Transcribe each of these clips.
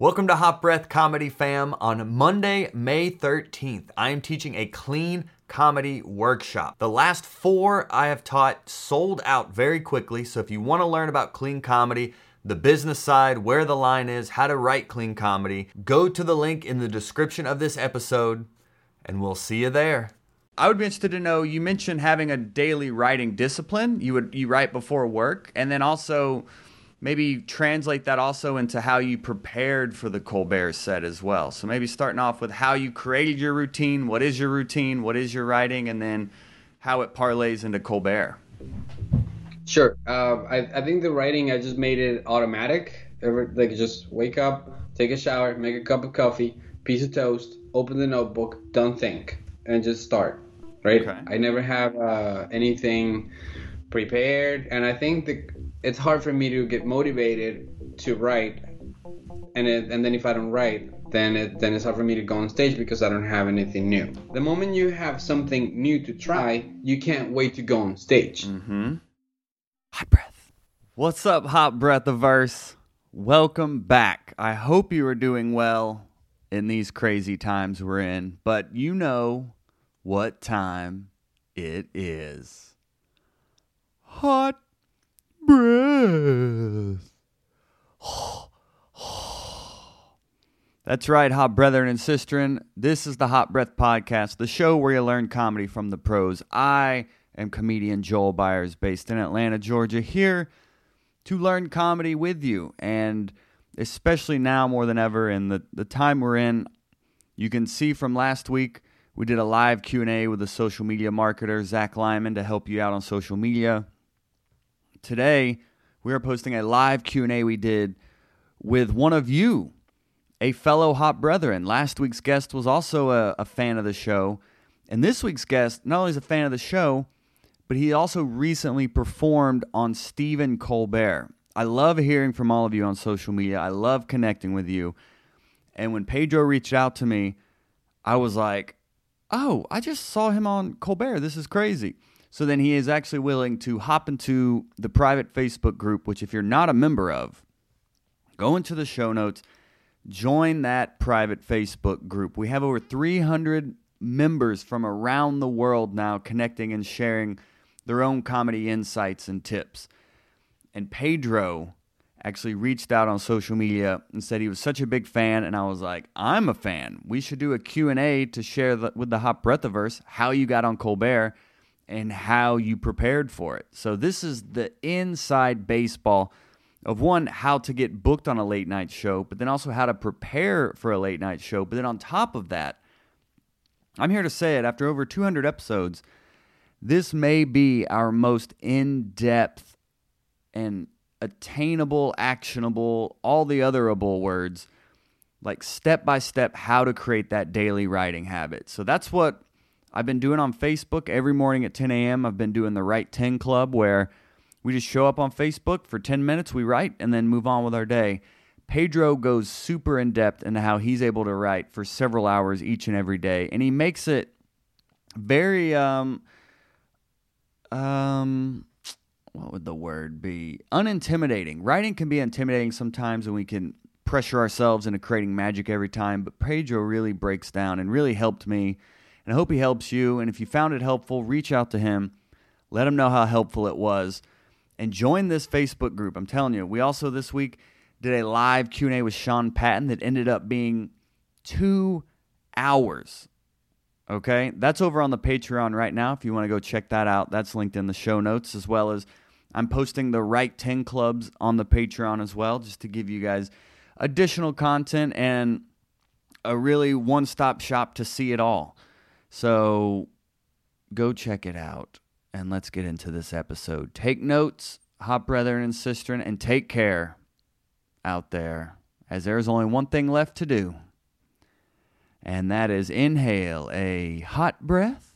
Welcome to Hot Breath Comedy Fam. On Monday, May 13th, I am teaching a clean comedy workshop. The last four I have taught sold out very quickly, so if you want to learn about clean comedy, the business side, where the line is, how to write clean comedy, go to the link in the description of this episode, and we'll see you there. I would be interested to know. You mentioned having a daily writing discipline. You would you write before work, and then also maybe translate that also into how you prepared for the Colbert set as well. So maybe starting off with how you created your routine, what is your routine, what is your writing, and then how it parlays into Colbert. Sure. Uh, I, I think the writing, I just made it automatic. Every, like just wake up, take a shower, make a cup of coffee, piece of toast, open the notebook, don't think, and just start. Right. Okay. I never have uh, anything prepared, and I think the it's hard for me to get motivated to write, and it, and then if I don't write, then it, then it's hard for me to go on stage because I don't have anything new. The moment you have something new to try, you can't wait to go on stage. Mm-hmm. Hot breath. What's up, hot breathiverse? Welcome back. I hope you are doing well in these crazy times we're in, but you know what time it is. Hot breath. That's right, hot brethren and sistren. This is the Hot Breath Podcast, the show where you learn comedy from the pros. I am comedian Joel Byers, based in Atlanta, Georgia, here to learn comedy with you. And especially now more than ever in the, the time we're in, you can see from last week we did a live Q&A with a social media marketer, Zach Lyman, to help you out on social media today we are posting a live Q&A we did with one of you, a fellow hot brethren. Last week's guest was also a, a fan of the show. And this week's guest not only is a fan of the show, but he also recently performed on Stephen Colbert. I love hearing from all of you on social media. I love connecting with you. And when Pedro reached out to me, I was like, oh, I just saw him on Colbert. This is crazy. So then he is actually willing to hop into the private Facebook group, which, if you're not a member of, go into the show notes, join that private Facebook group. We have over 300 members from around the world now connecting and sharing their own comedy insights and tips. And Pedro actually reached out on social media and said he was such a big fan and I was like, "I'm a fan. We should do a Q&A to share the, with the Hot Breathiverse how you got on Colbert." And how you prepared for it. So, this is the inside baseball of one, how to get booked on a late night show, but then also how to prepare for a late night show. But then on top of that, I'm here to say it after over 200 episodes, this may be our most in depth and attainable, actionable, all the otherable words, like step by step, how to create that daily writing habit. So that's what I've been doing on Facebook every morning at 10 a.m. I've been doing the Write 10 Club where we just show up on Facebook for 10 minutes, we write, and then move on with our day. Pedro goes super in depth into how he's able to write for several hours each and every day, and he makes it very um um what would the word be? Unintimidating. Writing can be intimidating sometimes, and we can pressure ourselves into creating magic every time. But Pedro really breaks down and really helped me and I hope he helps you. And if you found it helpful, reach out to him, let him know how helpful it was, and join this Facebook group. I'm telling you, we also this week did a live Q&A with Sean Patton that ended up being two hours. Okay, that's over on the Patreon right now. If you want to go check that out, that's linked in the show notes, as well as I'm posting the Write 10 clubs on the Patreon as well, just to give you guys additional content and a really one stop shop to see it all. So go check it out and let's get into this episode. Take notes, hot brethren and sistren, and take care out there, as there is only one thing left to do, and that is inhale a hot breath.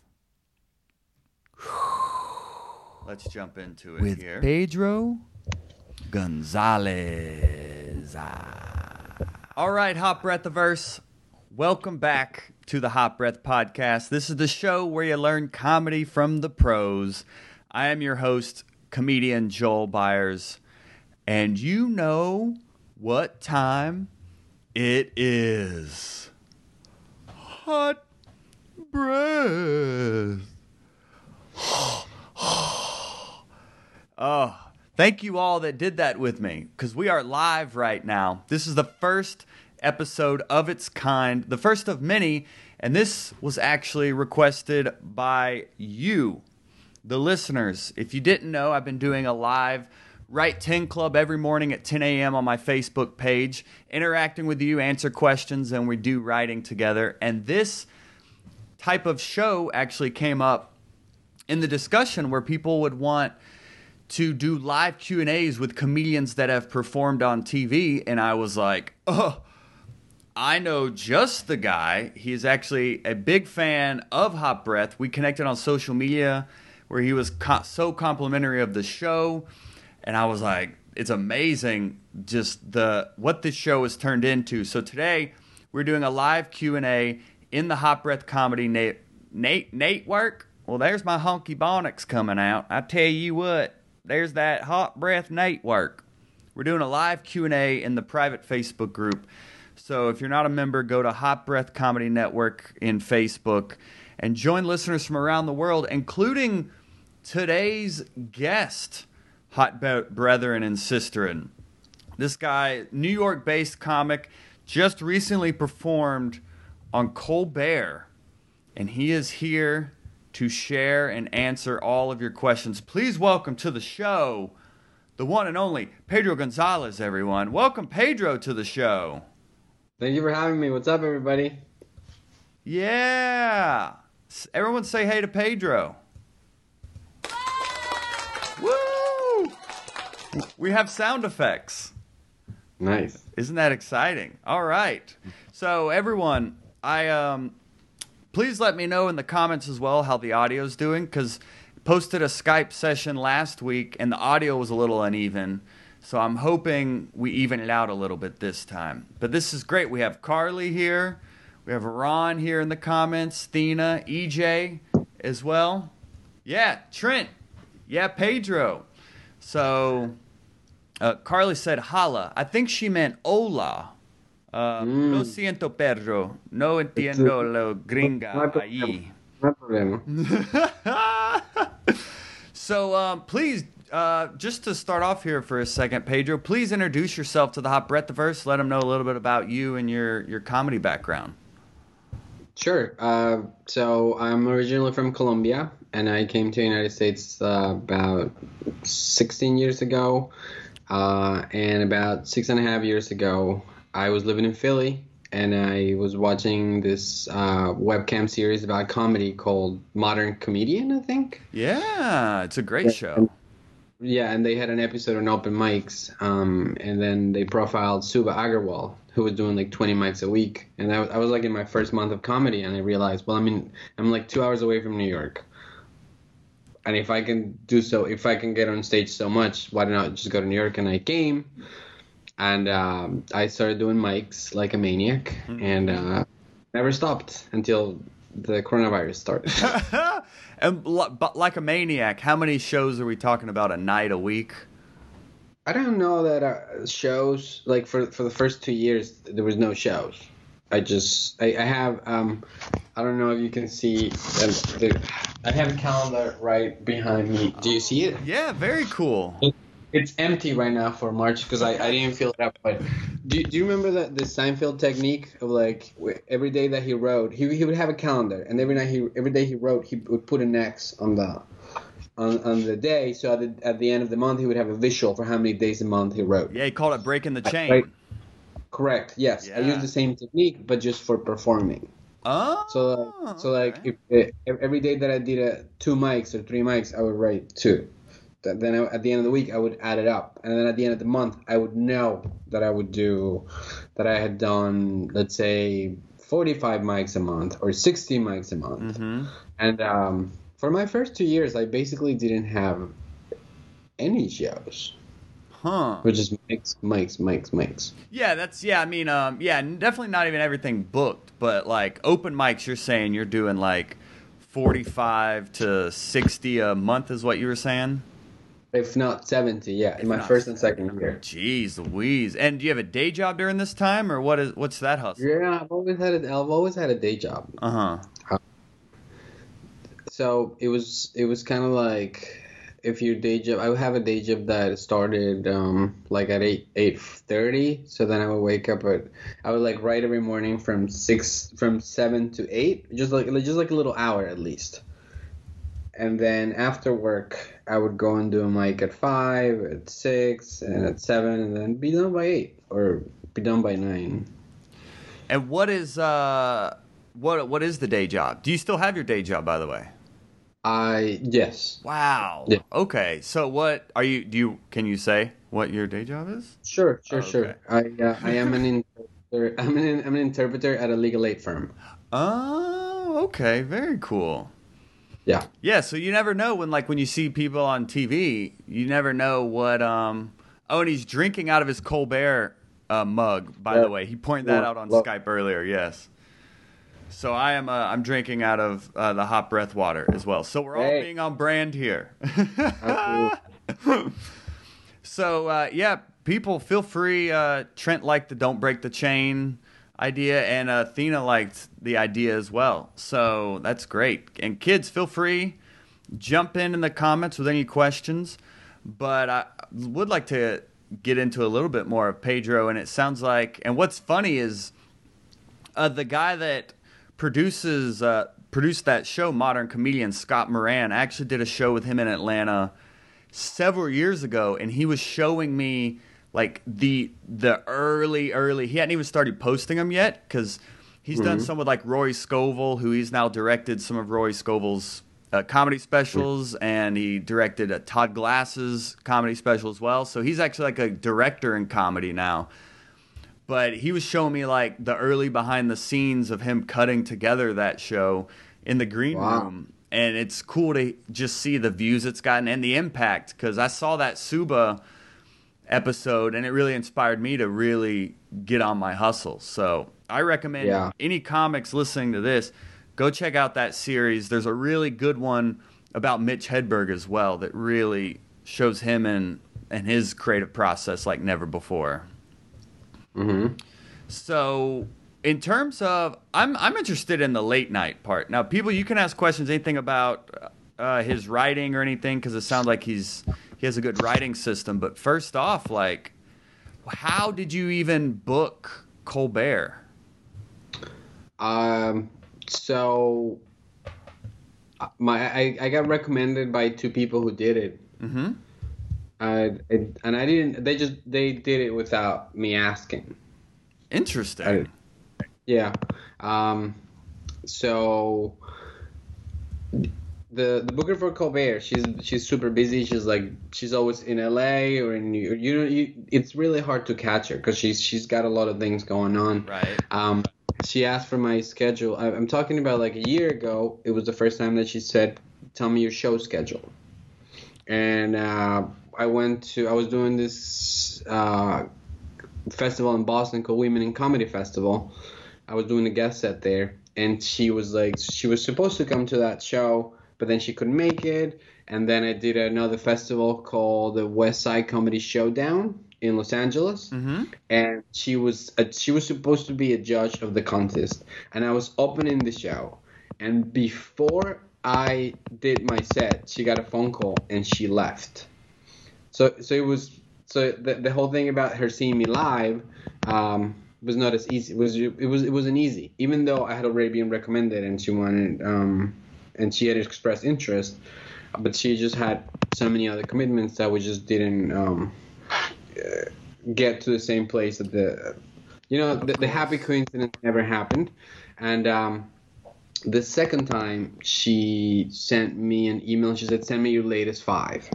Let's jump into it with here. Pedro Gonzalez. All right, hot breath verse. Welcome back to the Hot Breath Podcast. This is the show where you learn comedy from the pros. I am your host, comedian Joel Byers, and you know what time It is hot breath. oh, thank you all that did that with me because we are live right now. This is the first episode of its kind, the first of many, and this was actually requested by you, the listeners. If you didn't know, I've been doing a live Write 10 Club every morning at 10 a.m. on my Facebook page, interacting with you, answer questions, and we do writing together. And this type of show actually came up in the discussion where people would want to do live Q&As with comedians that have performed on TV and I was like, "Oh, I know just the guy. He's actually a big fan of Hot Breath. We connected on social media where he was co- so complimentary of the show and I was like, it's amazing just the what this show has turned into. So today we're doing a live Q and A in the Hot Breath Comedy Nate Nate Nate work. Well, there's my honky bonics coming out. I tell you what, there's that Hot Breath Nate work. We're doing a live Q and A in the private Facebook group. So if you're not a member, go to Hot Breath Comedy Network in Facebook and join listeners from around the world, including today's guest. Hot Brethren and Sisterin. This guy, New York based comic, just recently performed on Colbert, and he is here to share and answer all of your questions. Please welcome to the show the one and only Pedro Gonzalez, everyone. Welcome, Pedro, to the show. Thank you for having me. What's up, everybody? Yeah. Everyone say hey to Pedro. Woo! We have sound effects. Nice. Isn't that exciting? All right. So everyone, I um please let me know in the comments as well how the audio's doing cuz posted a Skype session last week and the audio was a little uneven. So I'm hoping we even it out a little bit this time. But this is great. We have Carly here. We have Ron here in the comments, Thina, EJ as well. Yeah, Trent. Yeah, Pedro. So uh, Carly said hola. I think she meant hola. Uh, mm. Lo siento, Pedro. No entiendo lo gringa ahí. so um, please, uh, just to start off here for a second, Pedro, please introduce yourself to the Hot Breathiverse. Let them know a little bit about you and your, your comedy background. Sure. Uh, so I'm originally from Colombia, and I came to the United States uh, about 16 years ago. Uh, and about six and a half years ago, I was living in Philly and I was watching this uh, webcam series about comedy called Modern Comedian, I think. Yeah, it's a great show. Yeah, and they had an episode on open mics, um, and then they profiled Subhah Agarwal, who was doing like 20 mics a week. And I, I was like in my first month of comedy, and I realized, well, I mean, I'm like two hours away from New York and if I can do so, if I can get on stage so much, why not just go to New York? And I came, and um, I started doing mics like a maniac, mm-hmm. and uh, never stopped until the coronavirus started. and but like a maniac, how many shows are we talking about a night, a week? I don't know that uh, shows like for for the first two years there was no shows. I just I, I have um I don't know if you can see um, the, I have a calendar right behind me. Do you see it? Yeah, very cool. It, it's empty right now for March because I, I didn't fill it up. But do, do you remember that the Seinfeld technique of like every day that he wrote, he, he would have a calendar, and every night he every day he wrote, he would put an X on the on, on the day. So at the, at the end of the month, he would have a visual for how many days a month he wrote. Yeah, he called it breaking the chain. Right. Correct. Yes, yeah. I use the same technique, but just for performing. Oh. So like, so like if, if, every day that I did a, two mics or three mics, I would write two. Then at the end of the week, I would add it up, and then at the end of the month, I would know that I would do that I had done, let's say, 45 mics a month or 60 mics a month. Mm-hmm. And um, for my first two years, I basically didn't have any shows. Huh. Which is mics, mics, mics, mics. Yeah, that's yeah. I mean, um, yeah, definitely not even everything booked, but like open mics, you're saying you're doing like forty-five to sixty a month, is what you were saying. If not 70. Yeah, in my first and second year. Jeez Louise. And do you have a day job during this time, or what is what's that hustle? Yeah, I've always had a, I've always had a day job. Uh huh. So it was it was kind of like if your day job I would have a day job that started um like at 8 8:30 so then I would wake up at I would like write every morning from 6 from 7 to 8 just like just like a little hour at least. And then after work I would go and do them like at 5, at 6 and at 7 and then be done by 8 or be done by 9. And what is uh what what is the day job? Do you still have your day job, by the way? I yes. Wow. Yeah. Okay. So what are you? Do you can you say what your day job is? Sure, sure, Oh, sure. I uh, I am an interpreter. I'm an I'm an interpreter at a legal aid firm. Oh, okay. Very cool. Yeah. Yeah. So you never know when like when you see people on TV, you never know what. um Oh, and he's drinking out of his Colbert uh, mug. By the way, he pointed that Yeah. out on Love- Skype earlier. Yes. So I am. Uh, I'm drinking out of uh, the hot breath water as well. So we're all Hey. being on brand here. So uh, yeah, people feel free. Uh, Trent liked the "Don't Break the Chain" idea, and uh, Athena liked the idea as well. So that's great. And kids, feel free jump in in the comments with any questions. But I would like to get into a little bit more of Pedro, and it sounds like. And what's funny is uh, the guy that produces uh, produced that show, Modern Comedian, Scott Moran. I actually did a show with him in Atlanta several years ago, and he was showing me like the the early early. He hadn't even started posting them yet because he's done some with like Rory Scovel, who he's now directed some of Rory Scovel's uh, comedy specials, and he directed uh, Todd Glass's comedy special as well. So he's actually like a director in comedy now but he was showing me like the early behind the scenes of him cutting together that show in the green Wow. room and it's cool to just see the views it's gotten and the impact because i saw that subhah episode and it really inspired me to really get on my hustle so i recommend Yeah. any comics listening to this go check out that series there's a really good one about mitch hedberg as well that really shows him and and his creative process like never before hmm so, in terms of, I'm I'm interested in the late night part. Now, people, you can ask questions, anything about uh, his writing or anything, because it sounds like he's he has a good writing system. But first off, like, how did you even book Colbert? Um. So, uh, my I, I got recommended by two people who did it. Mm-hmm. I, it, and I didn't. They just they did it without me asking. Interesting. Yeah. Um, so the the booker for Colbert, she's she's super busy. She's like she's always in LA or in New York. You know, you, it's really hard to catch her because she's she's got a lot of things going on. right. Um, she asked for my schedule. I, I'm talking about like a year ago. It was the first time that she said, "Tell me your show schedule." And uh, I went to. I was doing this uh, festival in Boston called Women in Comedy Festival. I was doing a guest set there, and she was like, she was supposed to come to that show, but then she couldn't make it. And then I did another festival called the West Side Comedy Showdown in Los Angeles. Mm-hmm. and she was a, she was supposed to be a judge of the contest. And i was opening the show. And before i did my set she got a phone call and she left. So so it was so the, the whole thing about her seeing me live um, was not as easy it was it was it wasn't easy. Even though i had already been recommended and she wanted um, and she had expressed interest but she just had so many other commitments that we just didn't um, uh, get to the same place that the you know the, the happy coincidence never happened and um, the second time she sent me an email she said send me your latest five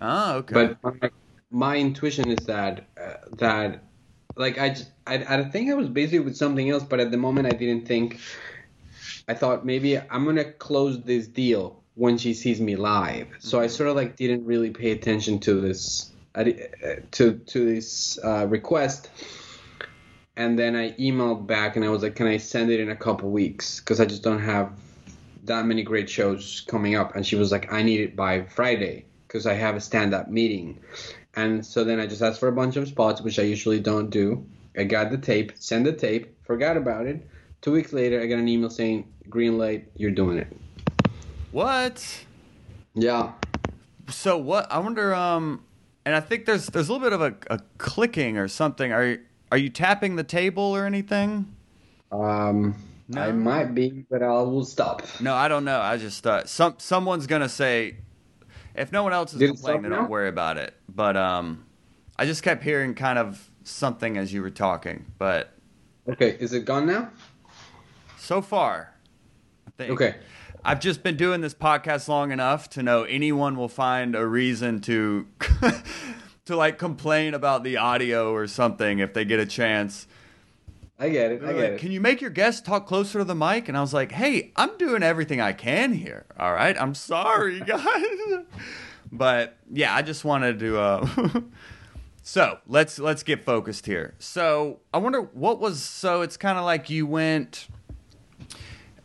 Oh, okay. but my, my intuition is that uh, that like I, just, I I think I was busy with something else but at the moment I didn't think I thought maybe I'm gonna close this deal when she sees me live. So I sort of like didn't really pay attention to this di- uh, to to this uh, request. And then I emailed back and I was like can I send it in a couple weeks? Because I just don't have that many great shows coming up. And she was like I need it by Friday because I have a stand-up meeting, and so then I just asked for a bunch of spots, which I usually don't do. I got the tape, send the tape, forgot about it. Two weeks later, I got an email saying, "Green light, you're doing it." What? Yeah. So what? I wonder. Um, and I think there's there's a little bit of a, a clicking or something. Are you, are you tapping the table or anything? Um, No. I might be, but I will stop. No, I don't know. I just uh, some someone's gonna say if no one else is Did complaining, don't worry about it. But um, I just kept hearing kind of something as you were talking. But Okay, is it gone now? so far, I think Okay. I've just been doing this podcast long enough to know anyone will find a reason to to like complain about the audio or something if they get a chance. I get it. I get like, it. Can you make your guest talk closer to the mic? And I was like, hey, I'm doing everything I can here. All right. I'm sorry, guys. but yeah, I just wanted to uh So let's let's get focused here. So I wonder what was so it's kinda like you went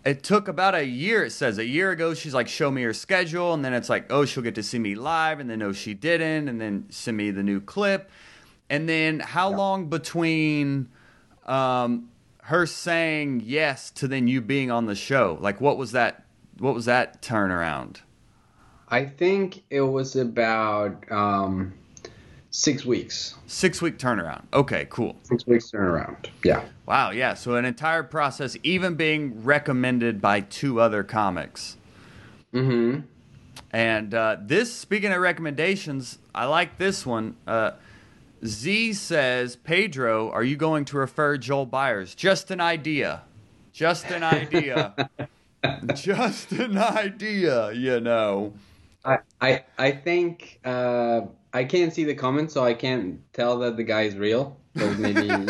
it took about a year it says a year ago she's like show me her schedule and then it's like oh she'll get to see me live and then no she didn't and then send me the new clip. And then how long between um, her saying yes to then you being on the show? Like what was that what was that turnaround? I think it was about um, six weeks. six week turnaround okay cool Six weeks turnaround. Yeah. wow yeah so an entire process even being recommended by two other comics Mm-hmm. And uh, this, speaking of recommendations, I like this one. Uh, Z says, Pedro, are you going to refer Joel Byers? Just an idea. Just an idea. Just an idea, you know. I, I I think uh, I can't see the comments, so I can't tell that the guy is real. So maybe.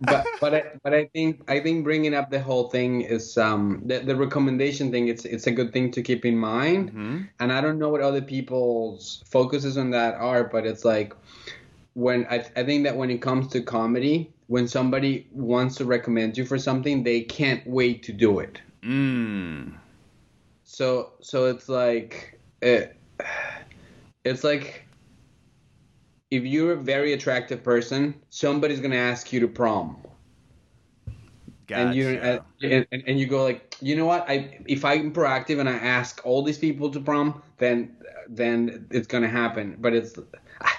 but but I, but I think I think bringing up the whole thing is um the, the recommendation thing. It's it's a good thing to keep in mind. Mhm. And I don't know what other people's focuses on that are, but it's like when I, I think that when it comes to comedy, when somebody wants to recommend you for something, they can't wait to do it. Mm. So so it's like it, it's like if you're a very attractive person, somebody's gonna ask you to prom, Gotcha. and you uh, and, and, and you go like, you know what? I if I'm proactive and I ask all these people to prom, then then it's gonna happen. But it's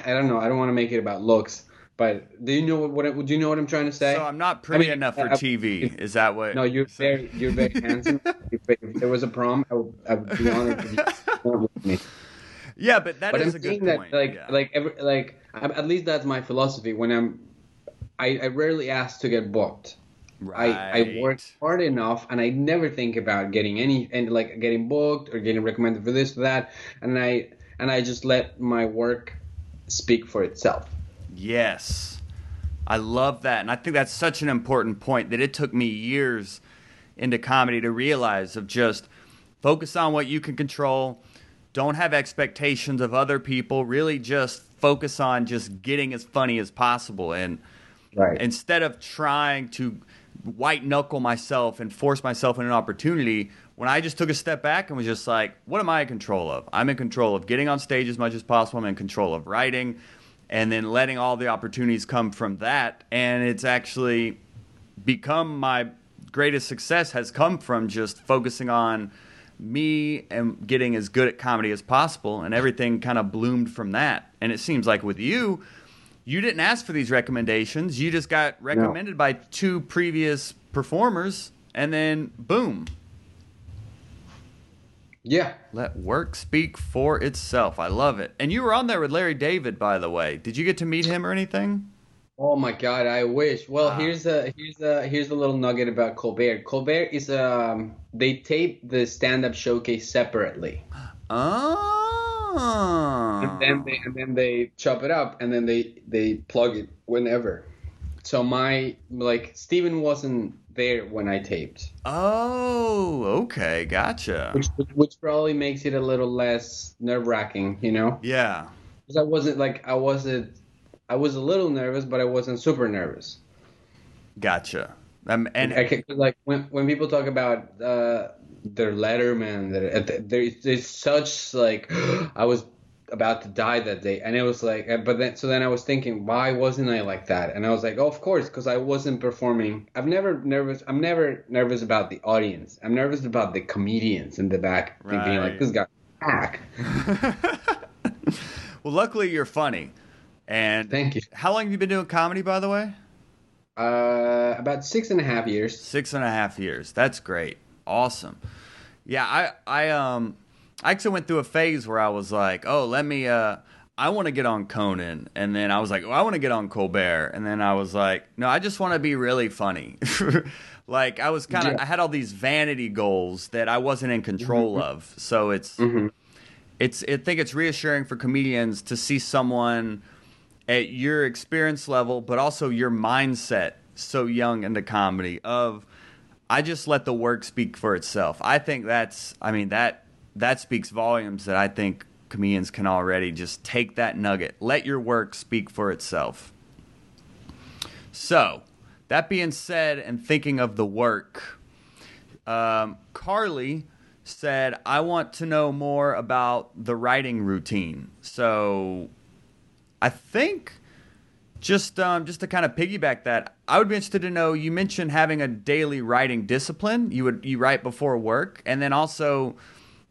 I don't know. I don't want to make it about looks. But do you know what, what do you know what I'm trying to say? so I'm not pretty mean, enough for uh, TV. Is that what? no, you're very you're very handsome. if, there was a prom, I would, I would be honored to be with me. Yeah, but that but is I'm a good that point. like yeah. like every like at least that's my philosophy. When I'm, I, I rarely ask to get booked. I I work hard enough, and I never think about getting any and like getting booked or getting recommended for this or that, and I and I just let my work speak for itself. Yes. I love that. And I think that's such an important point that it took me years into comedy to realize of just focus on what you can control. Don't have expectations of other people. Really just focus on just getting as funny as possible. And Right. instead of trying to white knuckle myself and force myself in an opportunity, when I just took a step back and was just like, what am I in control of? I'm in control of getting on stage as much as possible. I'm in control of writing and then letting all the opportunities come from that. And it's actually become my greatest success has come from just focusing on me and getting as good at comedy as possible and everything kind of bloomed from that. And it seems like with you you didn't ask for these recommendations. You just got recommended by two previous performers and then boom Yeah. let work speak for itself i love it and you were on there with larry david by the way did you get to meet him or anything Oh my God, I wish. Well, Wow. here's a here's a here's a little nugget about Colbert. Colbert is um they tape the stand-up showcase separately, oh and then they and then they chop it up, and then they they plug it whenever. So my like Stephen wasn't there when I taped, oh okay gotcha which which probably makes it a little less nerve-wracking, you know, yeah because I wasn't like I wasn't I was a little nervous, but I wasn't super nervous. Gotcha. Um, and I can, like when when people talk about uh, their Letterman, that there, there's such like I was about to die that day, and it was like, uh, but then so then I was thinking, why wasn't I like that? And I was like, oh, of course, because I wasn't performing. I've never nervous. I'm never nervous about the audience. I'm nervous about the comedians in the back, right. thinking like this guy back. well, luckily you're funny. And thank you. How long have you been doing comedy, by the way? Uh, about six and a half years. Six and a half years. That's great. Awesome. Yeah, I I um I actually went through a phase where I was like, oh, let me uh I want to get on Conan, and then I was like, oh, I want to get on Colbert, and then I was like, no, I just want to be really funny. like I was kind of, yeah. I had all these vanity goals that I wasn't in control mm-hmm. of. So it's, mm-hmm. it's, I think it's reassuring for comedians to see someone at your experience level, but also your mindset so young into comedy of I just let the work speak for itself. I think that's I mean that that speaks volumes that I think comedians can already just take that nugget. Let your work speak for itself. So, that being said, and thinking of the work, um, Carly said, I want to know more about the writing routine. So, I think just um, just to kind of piggyback that, I would be interested to know. You mentioned having a daily writing discipline. You would you write before work, and then also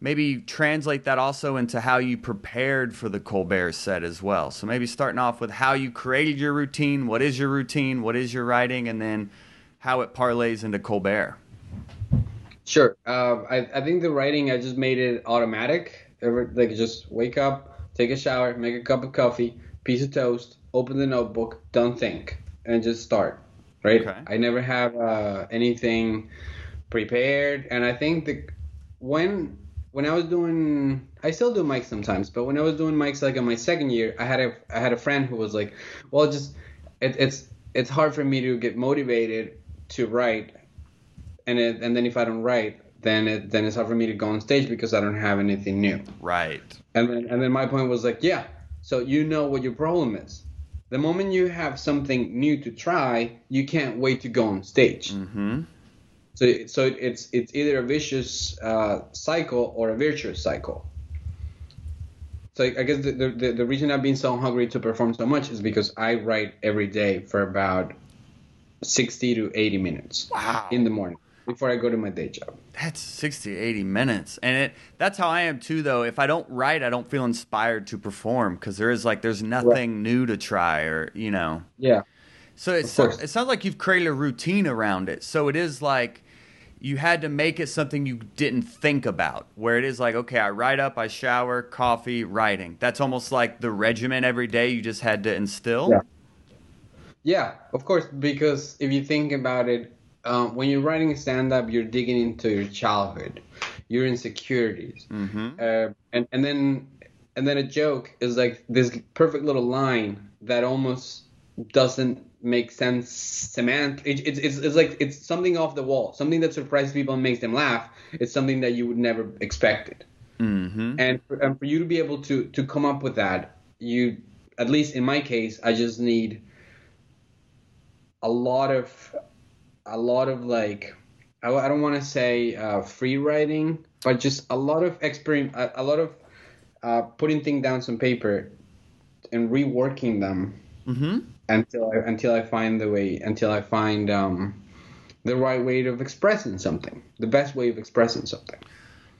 maybe translate that also into how you prepared for the Colbert set as well. So maybe starting off with how you created your routine. What is your routine? What is your writing? And then how it parlays into Colbert. Sure. Uh, I, I think the writing I just made it automatic. Like just wake up, take a shower, make a cup of coffee piece of toast, open the notebook, don't think, and just start. Right? Okay. I never have uh, anything prepared, and I think the when when I was doing, I still do mics sometimes, but when I was doing mics like in my second year, I had a I had a friend who was like, well, just it, it's it's hard for me to get motivated to write, and it, and then if I don't write, then it then it's hard for me to go on stage because I don't have anything new. Right. And then and then my point was like, yeah, so you know what your problem is. The moment you have something new to try, you can't wait to go on stage. Mm-hmm. So, so it's it's either a vicious uh, cycle or a virtuous cycle. So I guess the, the the reason I've been so hungry to perform so much is because I write every day for about sixty to eighty minutes. Wow. In the morning before I go to my day job. That's 60, 80 minutes. And it that's how I am too though. If I don't write, I don't feel inspired to perform cuz there is like there's nothing right. new to try or, you know. Yeah. So it it sounds like you've created a routine around it. So it is like you had to make it something you didn't think about where it is like okay i write up i shower coffee writing. That's almost like the regimen every day you just had to instill? Yeah. Yeah of course because if you think about it um, when you're writing stand up, you're digging into your childhood, your insecurities, mm-hmm. uh, and and then and then a joke is like this perfect little line that almost doesn't make sense semant it, it's, it's, it's like it's something off the wall something that surprises people and makes them laugh it's something that you would never expected mm-hmm. and, for, and for you to be able to to come up with that you at least in my case i just need a lot of a lot of like I, I don't want to say uh, free writing, but just a lot of experiment, a, a lot of uh, putting things down some paper and reworking them mm-hmm. Until I, until I find the way until I find um, the right way of expressing something, the best way of expressing something.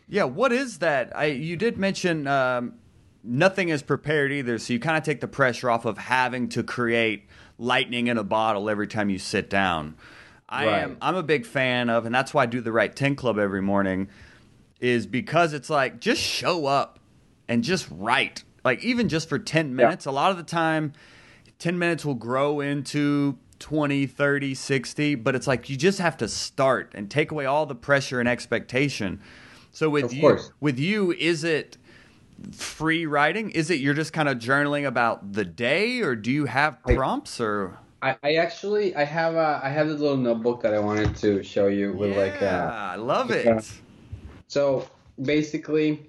Yeah, what is that? I you did mention um, nothing is prepared either, so you kind of take the pressure off of having to create lightning in a bottle every time you sit down. I right. am I'm a big fan of, and that's why I do the Write Ten Club every morning, is because it's like just show up and just write. Like even just for ten minutes, yeah. a lot of the time, ten minutes will grow into 20, 30, 60, but it's like you just have to start and take away all the pressure and expectation. So with of you course. with you, is it free writing? Is it you're just kind of journaling about the day or do you have prompts or I, I actually I have a I have this little notebook that I wanted to show you with yeah, like a, I love it. so basically,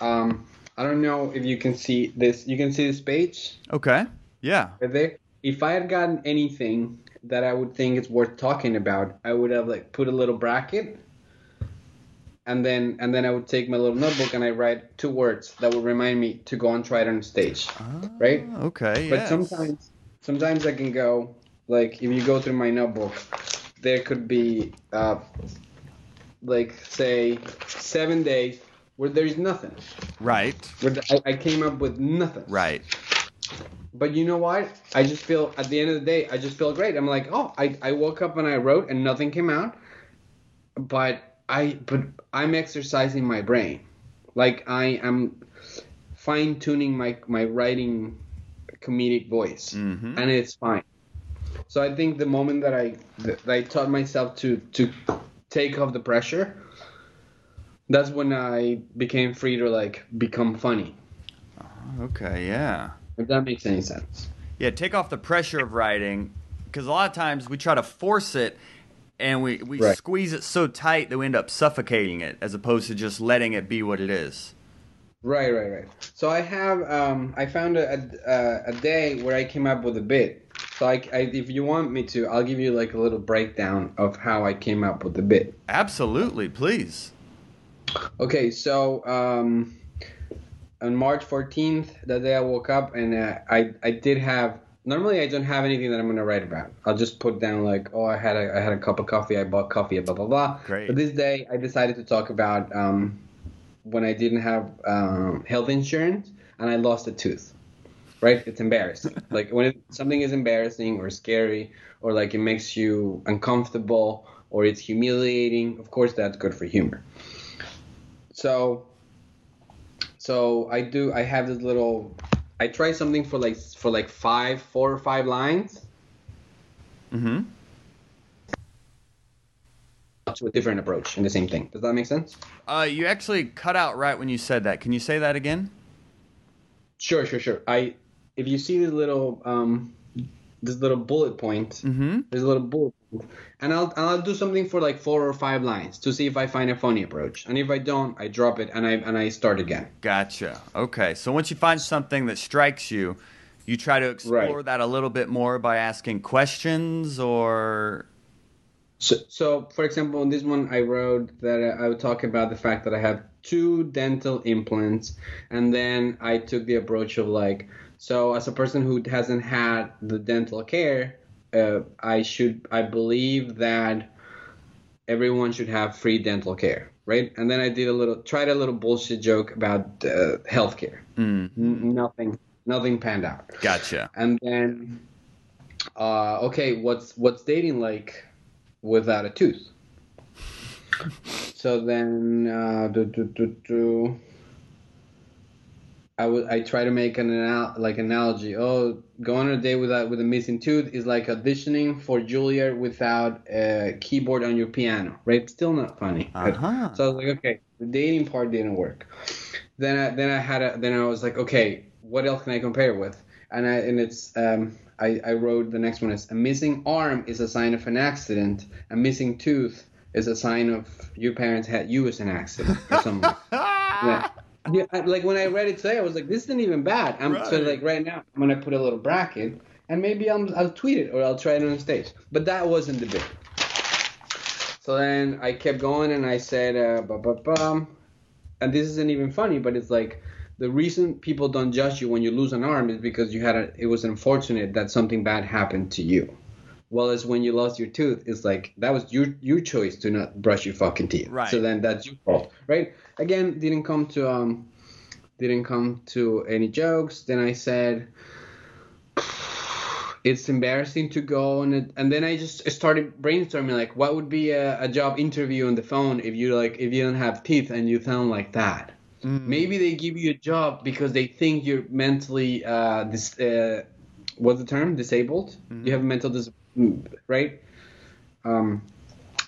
um, I don't know if you can see this. You can see this page. Okay. Yeah. Right if I had gotten anything that I would think is worth talking about, I would have like put a little bracket, and then and then I would take my little notebook and I write two words that would remind me to go and try it on stage, right? Ah, Okay. But yes. sometimes sometimes I can go like if you go through my notebook, there could be uh, like say seven days where there is nothing. Right. Where I, I came up with nothing. Right. But you know what? I just feel at the end of the day, I just feel great. I'm like, oh, I, I woke up and I wrote and nothing came out. But I but I'm exercising my brain. Like I am fine tuning my my writing comedic voice. Mhm. And it's fine. So I think the moment that I that I taught myself to to take off the pressure, that's when I became free to like become funny. Okay. Yeah. If that makes any sense. Yeah. Take off the pressure of writing because a lot of times we try to force it and we, we Right. squeeze it so tight that we end up suffocating it as opposed to just letting it be what it is. Right, right, right. So I have um I found a a, a day where I came up with a bit. So I, I if you want me to, I'll give you like a little breakdown of how I came up with the bit. Absolutely. Please. Okay, so um on March 14th, that day I woke up and uh, I I did have normally I don't have anything that I'm gonna write about. I'll just put down like oh I had a I had a cup of coffee, I bought coffee, blah blah blah. Great. But this day I decided to talk about um when I didn't have um, health insurance and I lost a tooth. Right? It's embarrassing. like when it, something is embarrassing or scary or like it makes you uncomfortable or it's humiliating, of course that's good for humor. So so I do I have this little I try something for like for like five, four or five lines Mm-hmm. to a different approach in the same thing. Does that make sense? Uh, you actually cut out right when you said that. Can you say that again? Sure, sure, sure. I if you see this little um this little bullet point, Mm-hmm. there's a little bullet point, and I'll I'll do something for like four or five lines to see if I find a funny approach, and if I don't, I drop it and I and I start again. Gotcha. Okay. So once you find something that strikes you, you try to explore Right. that a little bit more by asking questions or. So, so for example, in this one, I wrote that I would talk about the fact that I have two dental implants, and then I took the approach of like, so as a person who hasn't had the dental care, uh, I should, I believe that everyone should have free dental care, right? And then I did a little, tried a little bullshit joke about uh, healthcare. Mm, N- nothing, nothing panned out. gotcha. And then, uh, okay, what's what's dating like without a tooth? So then, uh, do, do, do, do. I would I try to make an anal- like analogy. Oh, going on a date without with a missing tooth is like auditioning for Juilliard without a keyboard on your piano, right? Still not funny. Uh huh. So I was like, okay, the dating part didn't work. Then I then I had a then I was like, okay, what else can I compare with? And I and it's um I, I wrote the next one is a missing arm is a sign of an accident. A missing tooth is a sign of your parents had you as an accident or something. yeah. Yeah, I- like when I read it today, I was like, "This isn't even bad." I'm so like right now, I'm gonna put a little bracket, and maybe I'll I'll tweet it or I'll try it on stage. But that wasn't the bit. So then I kept going and I said, uh, ba ba and this isn't even funny, but it's like the reason people don't judge you when you lose an arm is because you had a, it was unfortunate that something bad happened to you. Well, as when you lost your tooth, it's like that was your your choice to not brush your fucking teeth. Right. So then that's your fault, right? Again, didn't come to um, didn't come to any jokes. Then I said, it's embarrassing to go and it, and then I just started brainstorming like what would be a, a job interview on the phone if you like if you don't have teeth and you sound like that. Maybe they give you a job because they think you're mentally uh, dis- uh what's the term disabled. You have mental mental right. Um,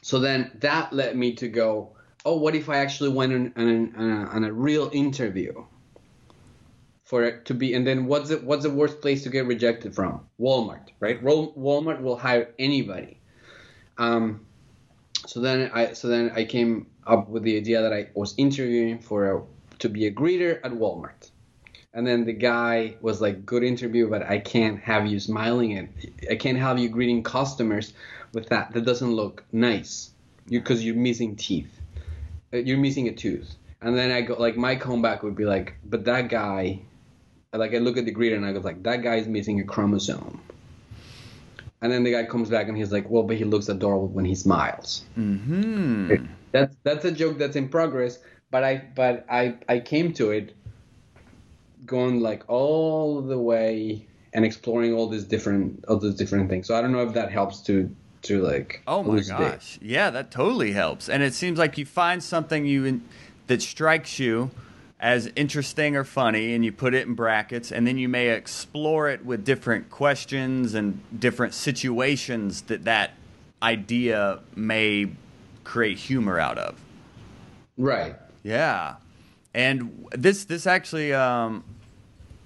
so then that led me to go. Oh, what if I actually went on, on, on, a, on a real interview? for it to be and then what's it what's the worst place to get rejected from walmart right walmart will hire anybody um so then i so then i came up with the idea that i was interviewing for a, to be a greeter at walmart and then the guy was like, "Good interview, but I can't have you smiling and I can't have you greeting customers with that. That doesn't look nice, because you, are missing teeth. Uh, you're missing a tooth." And then I go like my comeback would be like, "But that guy." Like I look at the greeter and I go like, "That guy's missing a chromosome." And then the guy comes back and he's like, "Well, but he looks adorable when he smiles." Hmm. That's that's a joke that's in progress, but I but I I came to it going like all the way and exploring all these different all these different things. So I don't know if that helps to to like. Oh my gosh, yeah, that totally helps. And it seems like you find something you in, that strikes you as interesting or funny, and you put it in brackets, and then you may explore it with different questions and different situations that that idea may create humor out of. Right. Yeah, and this this actually um,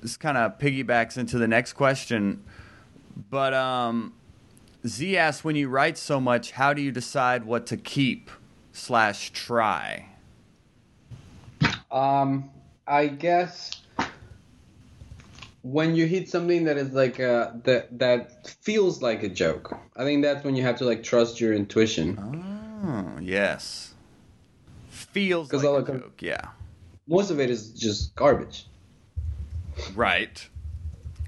this kind of piggybacks into the next question, but um, Z asks, when you write so much, how do you decide what to keep slash try? Um, I guess when you hit something that is like a, that that feels like a joke, I think that's when you have to like trust your intuition. Oh yes, feels like a joke. Yeah, most of it is just garbage. Right.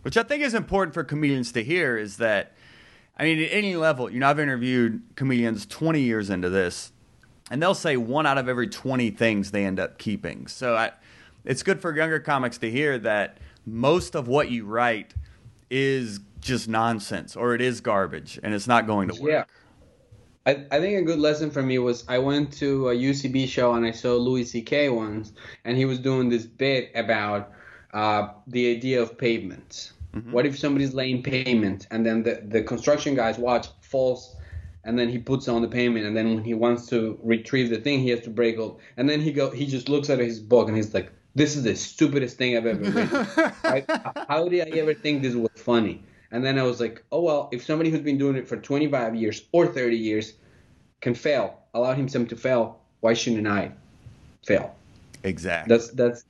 Which I think is important for comedians to hear is that, I mean, at any level, you know, I've interviewed comedians 20 years into this, and they'll say one out of every 20 things they end up keeping. So I, it's good for younger comics to hear that most of what you write is just nonsense or it is garbage and it's not going to work. Yeah. I, I think a good lesson for me was I went to a UCB show and I saw Louis C.K. once, and he was doing this bit about uh, the idea of pavement. Mm-hmm. What if somebody's laying pavement and then the, the construction guys watch falls and then he puts on the pavement and then when he wants to retrieve the thing he has to break up and then he go he just looks at his book and he's like this is the stupidest thing I've ever written. How did I ever think this was funny? And then I was like, oh well, if somebody who's been doing it for 25 years or 30 years can fail, allow himself to fail, why shouldn't I fail? Exactly. That's that's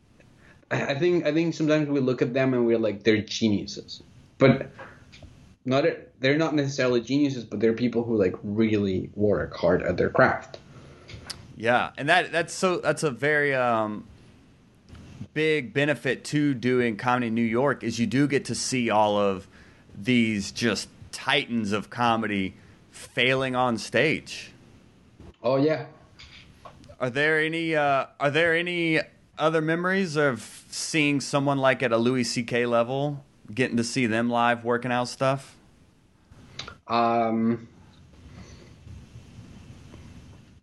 I think I think sometimes we look at them and we're like they're geniuses, but not they're not necessarily geniuses, but they're people who like really work hard at their craft. Yeah, and that that's so that's a very um, big benefit to doing comedy in New York is you do get to see all of these just titans of comedy failing on stage. Oh yeah. Are there any uh, are there any other memories of seeing someone like at a Louis C.K. level, getting to see them live working out stuff? Um,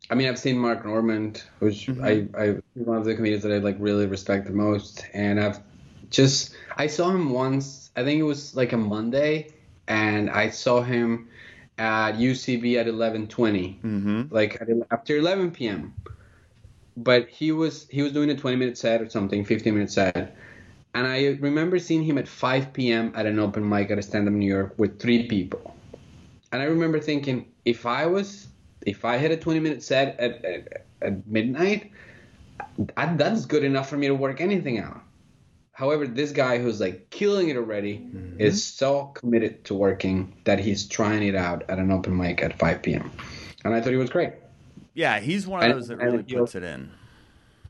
I mean, I've seen Mark Normand, which mm-hmm. I, I one of the comedians that I like really respect the most, and I've just I saw him once. I think it was like a Monday, and I saw him at UCB at 11:20, mm-hmm. like at, after 11 p.m but he was he was doing a 20 minute set or something, 15 minute set. And I remember seeing him at 5 p.m. at an open mic at a stand up New York with three people. And I remember thinking, if I was, if I had a 20 minute set at, at, at midnight, I, that's good enough for me to work anything out. However, this guy who's like killing it already mm-hmm. is so committed to working that he's trying it out at an open mic at 5 p.m. And I thought he was great. Yeah, he's one of and, those that really puts it in.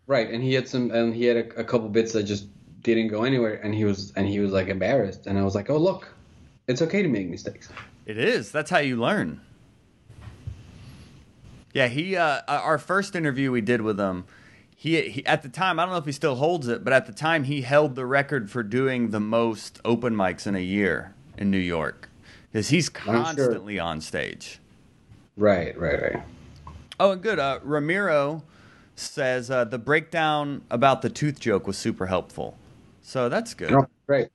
Right, and he had some, and he had a, a, couple bits that just didn't go anywhere, and he was, and he was like embarrassed, and I was like, oh look, it's okay to make mistakes. It is. That's how you learn. Yeah, he. Uh, our first interview we did with him, he, he at the time I don't know if he still holds it, but at the time he held the record for doing the most open mics in a year in New York, because he's constantly sure. on stage. Right, right, right. Oh, and good. Uh, Ramiro says uh, the breakdown about the tooth joke was super helpful. So that's good. Oh, great.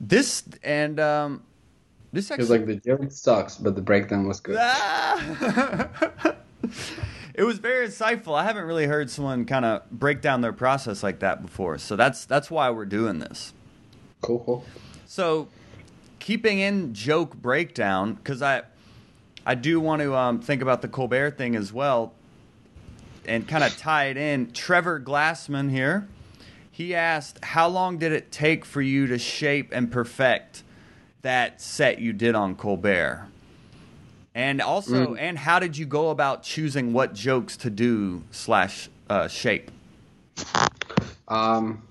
This and um, this actually like the joke sucks, but the breakdown was good. it was very insightful. I haven't really heard someone kind of break down their process like that before. So that's that's why we're doing this. Cool, cool. So keeping in joke breakdown because I I do want to um, think about the Colbert thing as well and kind of tie it in. Trevor Glassman here, He asked, "How long did it take for you to shape and perfect that set you did on Colbert?" And also, and how did you go about choosing what jokes to do slash uh, shape? Um,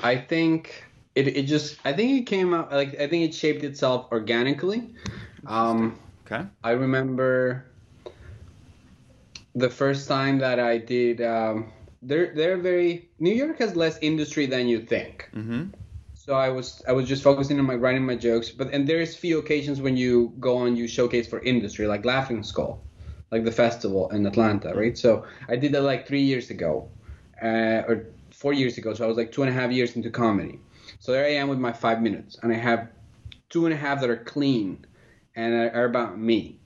I think it, it just I think it came out like I think it shaped itself organically. Um, Okay. I remember the first time that I did. Um, they're they're very New York has less industry than you think. Mm-hmm. So I was I was just focusing on my writing my jokes, but and there's few occasions when you go on you showcase for industry like Laughing Skull, like the festival in Atlanta, right? So I did that like three years ago, uh, or four years ago. So I was like two and a half years into comedy. So there I am with my five minutes, and I have two and a half that are clean, and are about me,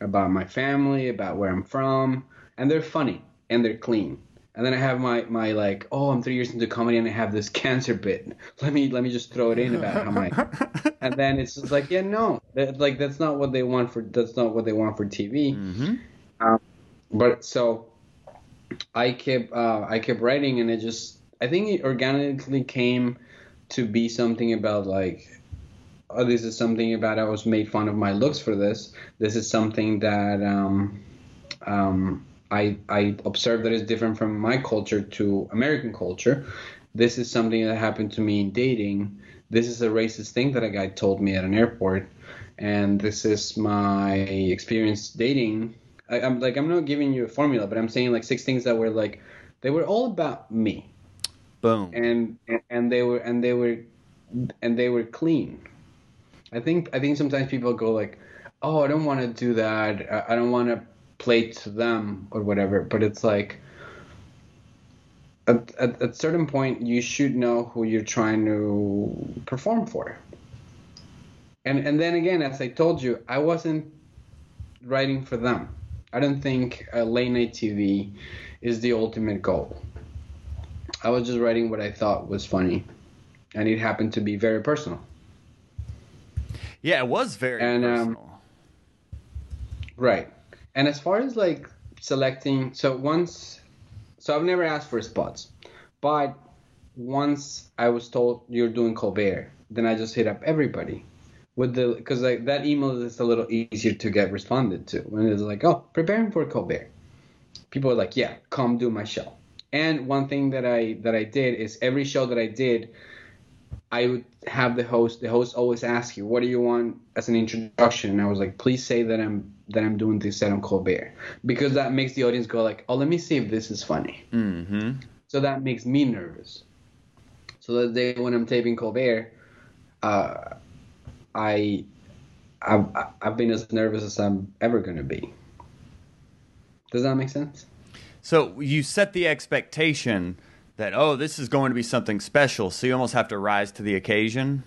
about my family, about where I'm from, and they're funny and they're clean. And then I have my, my like, oh, I'm three years into comedy and I have this cancer bit. Let me let me just throw it in about how my, and then it's just like, yeah, no, that, like that's not what they want for that's not what they want for TV. Mm-hmm. Um, but so I kept uh, I kept writing and it just I think it organically came to be something about like oh this is something about I was made fun of my looks for this this is something that um, um, I I observed that is different from my culture to American culture this is something that happened to me in dating this is a racist thing that a guy told me at an airport and this is my experience dating I, I'm like I'm not giving you a formula, but I'm saying like six things that were like they were all about me, Boom. and and they were and they were and they were clean. I think I think sometimes people go like, oh, I don't want to do that. I- I don't want to play to them or whatever. But it's like at, at at certain point you should know who you're trying to perform for. And and then again, as I told you, I wasn't writing for them. I don't think uh, late night TV is the ultimate goal. I was just writing what I thought was funny, and it happened to be very personal. Yeah, it was very And, um, personal. Right. And as far as like selecting, so once, so I've never asked for spots, but once I was told you're doing Colbert, then I just hit up everybody with the because like that email is a little easier to get responded to when it's like, oh, preparing for Colbert. People are like, yeah, come do my show. And one thing that I that I did is every show that I did, I would have the host. The host always ask you, "What do you want as an introduction?" And I was like, "Please say that I'm that I'm doing this set on Colbert," because that makes the audience go like, "Oh, let me see if this is funny." mm-hmm. So that makes me nervous. So the day when I'm taping Colbert, uh, I, I've, I've been as nervous as I'm ever gonna be. Does that make sense? So you set the expectation that oh, this is going to be something special, so you almost have to rise to the occasion.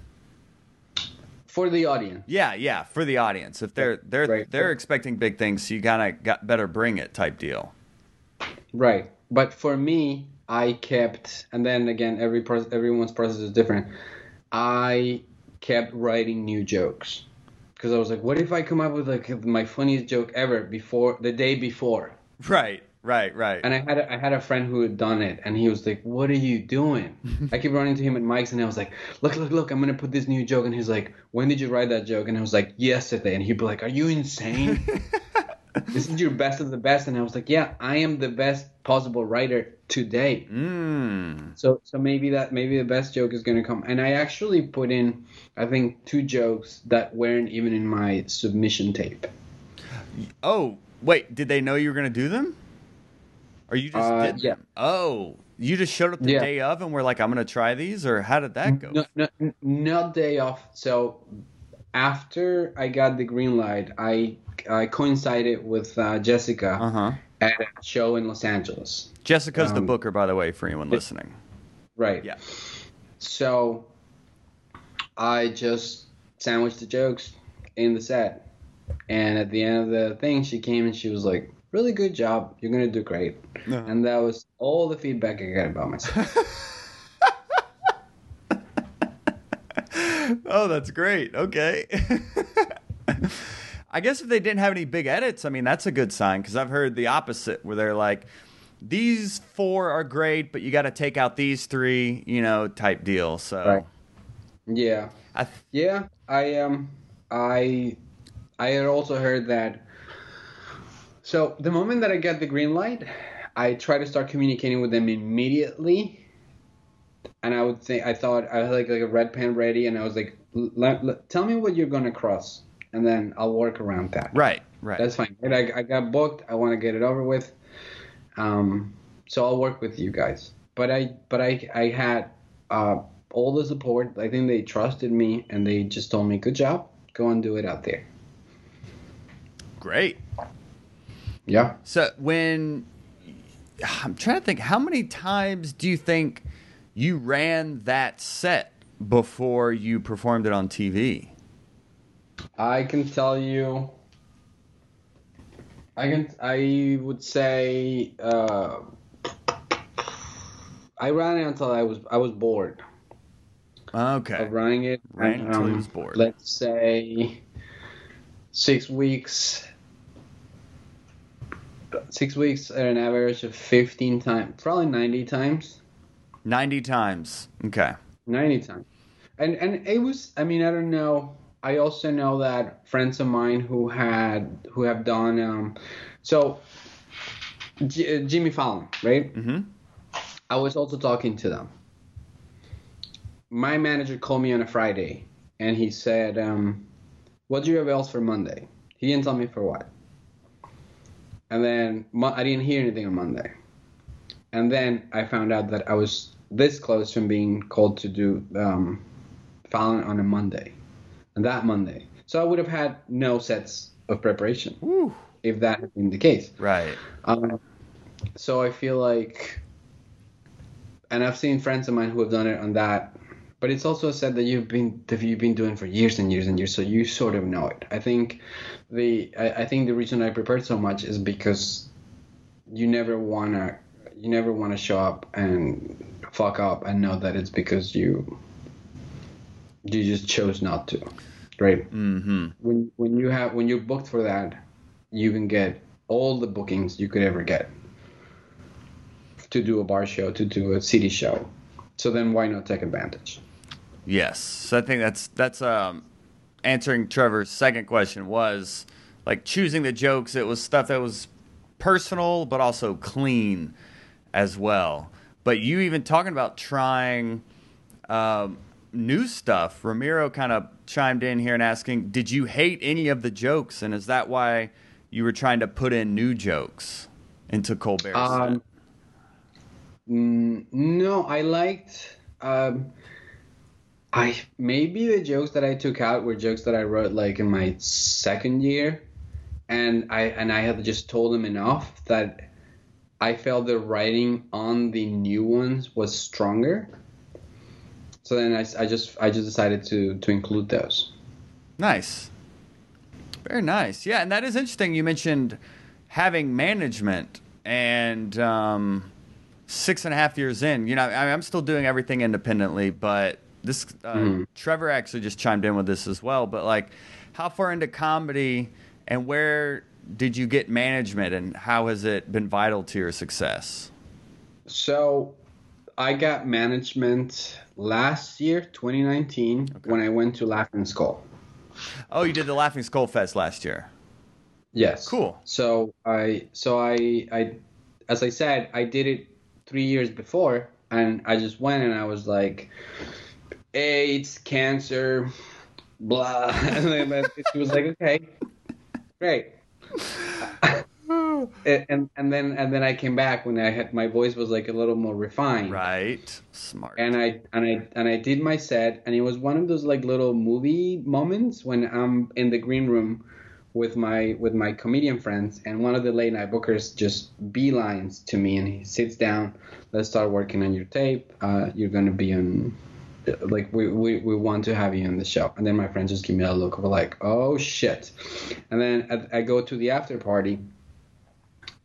For the audience. Yeah, yeah, for the audience. If they're they're Right. they're expecting big things, so you gotta got better bring it type deal. Right. But for me, I kept, and then again, every pro- everyone's process is different. I kept writing new jokes because I was like, what if I come up with like my funniest joke ever before the day before? Right, right, right. And I had a, I had a friend who had done it, and he was like, "What are you doing?" I keep running to him at mics, and I was like, "Look, look, look! I'm gonna put this new joke." And he's like, "When did you write that joke?" And I was like, "Yesterday." And he'd be like, "Are you insane? this is your best of the best." And I was like, "Yeah, I am the best possible writer today." mm. So, so maybe that maybe the best joke is gonna come. And I actually put in, I think, two jokes that weren't even in my submission tape. Oh, wait, did they know you were gonna do them? Or you just Uh, did yeah. Oh, you just showed up the Yeah. day of and were like, I'm gonna try these, or how did that go? No, no, not day off. So after I got the green light, I I coincided with uh, Jessica Uh huh. at a show in Los Angeles. Jessica's the Um, booker, by the way, for anyone listening. Right. Yeah. So I just sandwiched the jokes in the set, and at the end of the thing, she came and she was like, "Really good job. You're gonna do great." Uh-huh. And that was all the feedback I got about myself. oh, that's great. Okay. I guess if they didn't have any big edits, I mean, that's a good sign because I've heard the opposite where they're like, these four are great, but you got to take out these three, you know, type deal. So, Right. Yeah. I th- Yeah, I um, I, I had also heard that. So the moment that I got the green light, I try to start communicating with them immediately, and I would think I thought I had like like a red pen ready, and I was like, "Let- let- "Tell me what you're gonna cross, and then I'll work around that." right, right. That's fine. I, I got booked. I want to get it over with. Um, so I'll work with you guys. But I, but I, I had uh, all the support. I think they trusted me, and they just told me, "Good job. Go and do it out there." great. Yeah. So when I'm trying to think, how many times do you think you ran that set before you performed it on TV? I can tell you. I can. I would say. Uh, I ran it until I was I was bored. Okay. of running it. Ran and, until he um, was bored. Let's say six weeks. Six weeks at an average of 15 times, probably 90 times. 90 times. Okay. 90 times. And and it was I mean I don't know. I also know that friends of mine who had who have done um so J- uh, Jimmy Fallon, right? Mm-hmm. I was also talking to them. My manager called me on a Friday and he said, um, "What do you have else for Monday?" He didn't tell me for what. And then Mo- I didn't hear anything on Monday. And then I found out that I was this close from being called to do um, Fallon on a Monday, and that Monday. So I would have had no sets of preparation Woo. if that had been the case. Right. Um, so I feel like, and I've seen friends of mine who have done it on that, but it's also a set that you've been that you've been doing for years and years and years, so you sort of know it. I think the I, I think the reason I prepared so much is because you never wanna you never wanna show up and fuck up and know that it's because you you just chose not to, right? Mm-hmm. when when you have when you're booked for that, you can get all the bookings you could ever get to do a bar show, to do a city show. So then why not take advantage? Yes. So I think that's that's um answering Trevor's second question was like choosing the jokes. It was stuff that was personal but also clean as well. But you even talking about trying um, new stuff. Ramiro kind of chimed in here and asking, "Did you hate any of the jokes? And is that why you were trying to put in new jokes into Colbert's Um, set?" Mm, no, I liked. Um, I maybe the jokes that I took out were jokes that I wrote like in my second year, and I and I had just told them enough that I felt the writing on the new ones was stronger. So then I, I just I just decided to to include those. Nice. Very nice. Yeah, and that is interesting. You mentioned having management and um, six and a half years in. You know, I, I'm still doing everything independently, but this uh, Mhm. Trevor actually just chimed in with this as well. But like, how far into comedy and where did you get management, and how has it been vital to your success? So I got management last year, 2019, when I went to Laughing Skull. Oh, you did the Laughing Skull Fest last year. Yes. Cool. So I so I I as I said, I did it three years before and I just went and I was like AIDS, cancer, blah and then she was like, Okay, great. and and- and then and then I came back when I had my voice was like a little more refined. Right. Smart. and I and I and I did my set, and it was one of those like little movie moments when I'm in the green room with my with my comedian friends, and one of the late night bookers just beelines to me, and he sits down. Let's start working on your tape. Uh, you're gonna be on. Like we, we, we want to have you on the show, and then my friends just give me a look of like, oh shit, and then I, I go to the after party,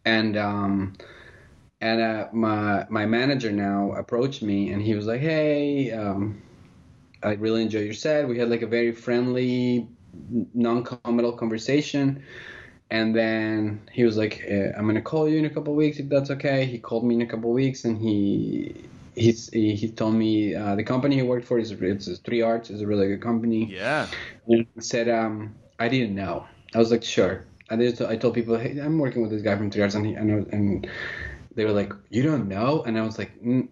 and um, and uh, my my manager now approached me and he was like hey um, i really enjoy your set. We had like a very friendly non-committal conversation. And then he was like, uh, "I'm gonna call you in a couple weeks if that's okay." He called me in a couple weeks, and he he's, he he told me uh, the company he worked for is it's Three Arts is a really good company. Yeah. And he said, um, "I didn't know." I was like, "Sure." I just I told people, "Hey, I'm working with this guy from Three Arts," and he, and, and they were like, "You don't know?" And I was like, mm.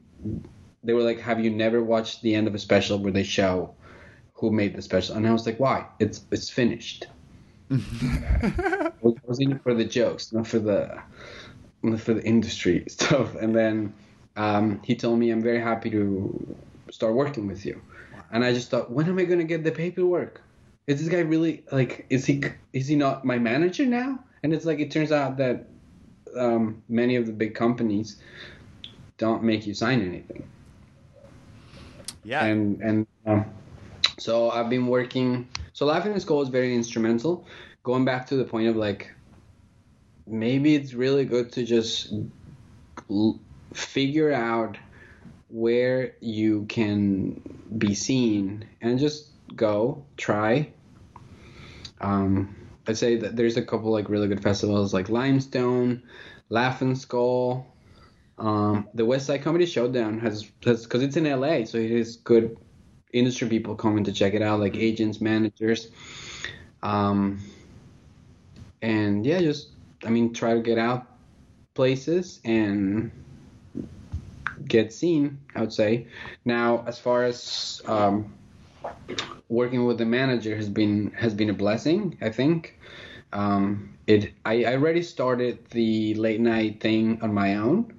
"They were like, have you never watched the end of a special where they show who made the special?" And I was like, "Why? It's it's finished." I was in it for the jokes, not for the not for the industry stuff. And then um, he told me, "I'm very happy to start working with you." And I just thought, when am I gonna get the paperwork? Is this guy really like? Is he is he not my manager now? And it's like it turns out that um, many of the big companies don't make you sign anything. Yeah. And and um, so I've been working. So Laughing Skull is very instrumental. Going back to the point of like, maybe it's really good to just figure out where you can be seen and just go try. Um, I'd say that there's a couple like really good festivals like Limestone, Laughing Skull. Um, the West Side Comedy Showdown has because it's in LA, so it is good industry people coming to check it out, like agents, managers. Um, and yeah, just I mean, try to get out places and get seen. I would say. Now, as far as um, working with the manager has been has been a blessing. I think. Um, it I, I already started the late night thing on my own,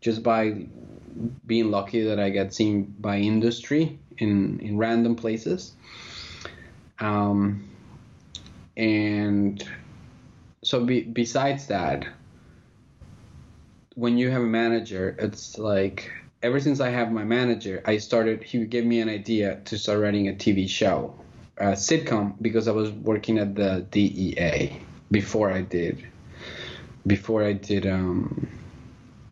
just by being lucky that I get seen by industry in in random places. Um, and so be, besides that, when you have a manager, it's like ever since I have my manager, I started. He gave me an idea to start writing a TV show, a sitcom, because I was working at the DEA before I did, before I did um,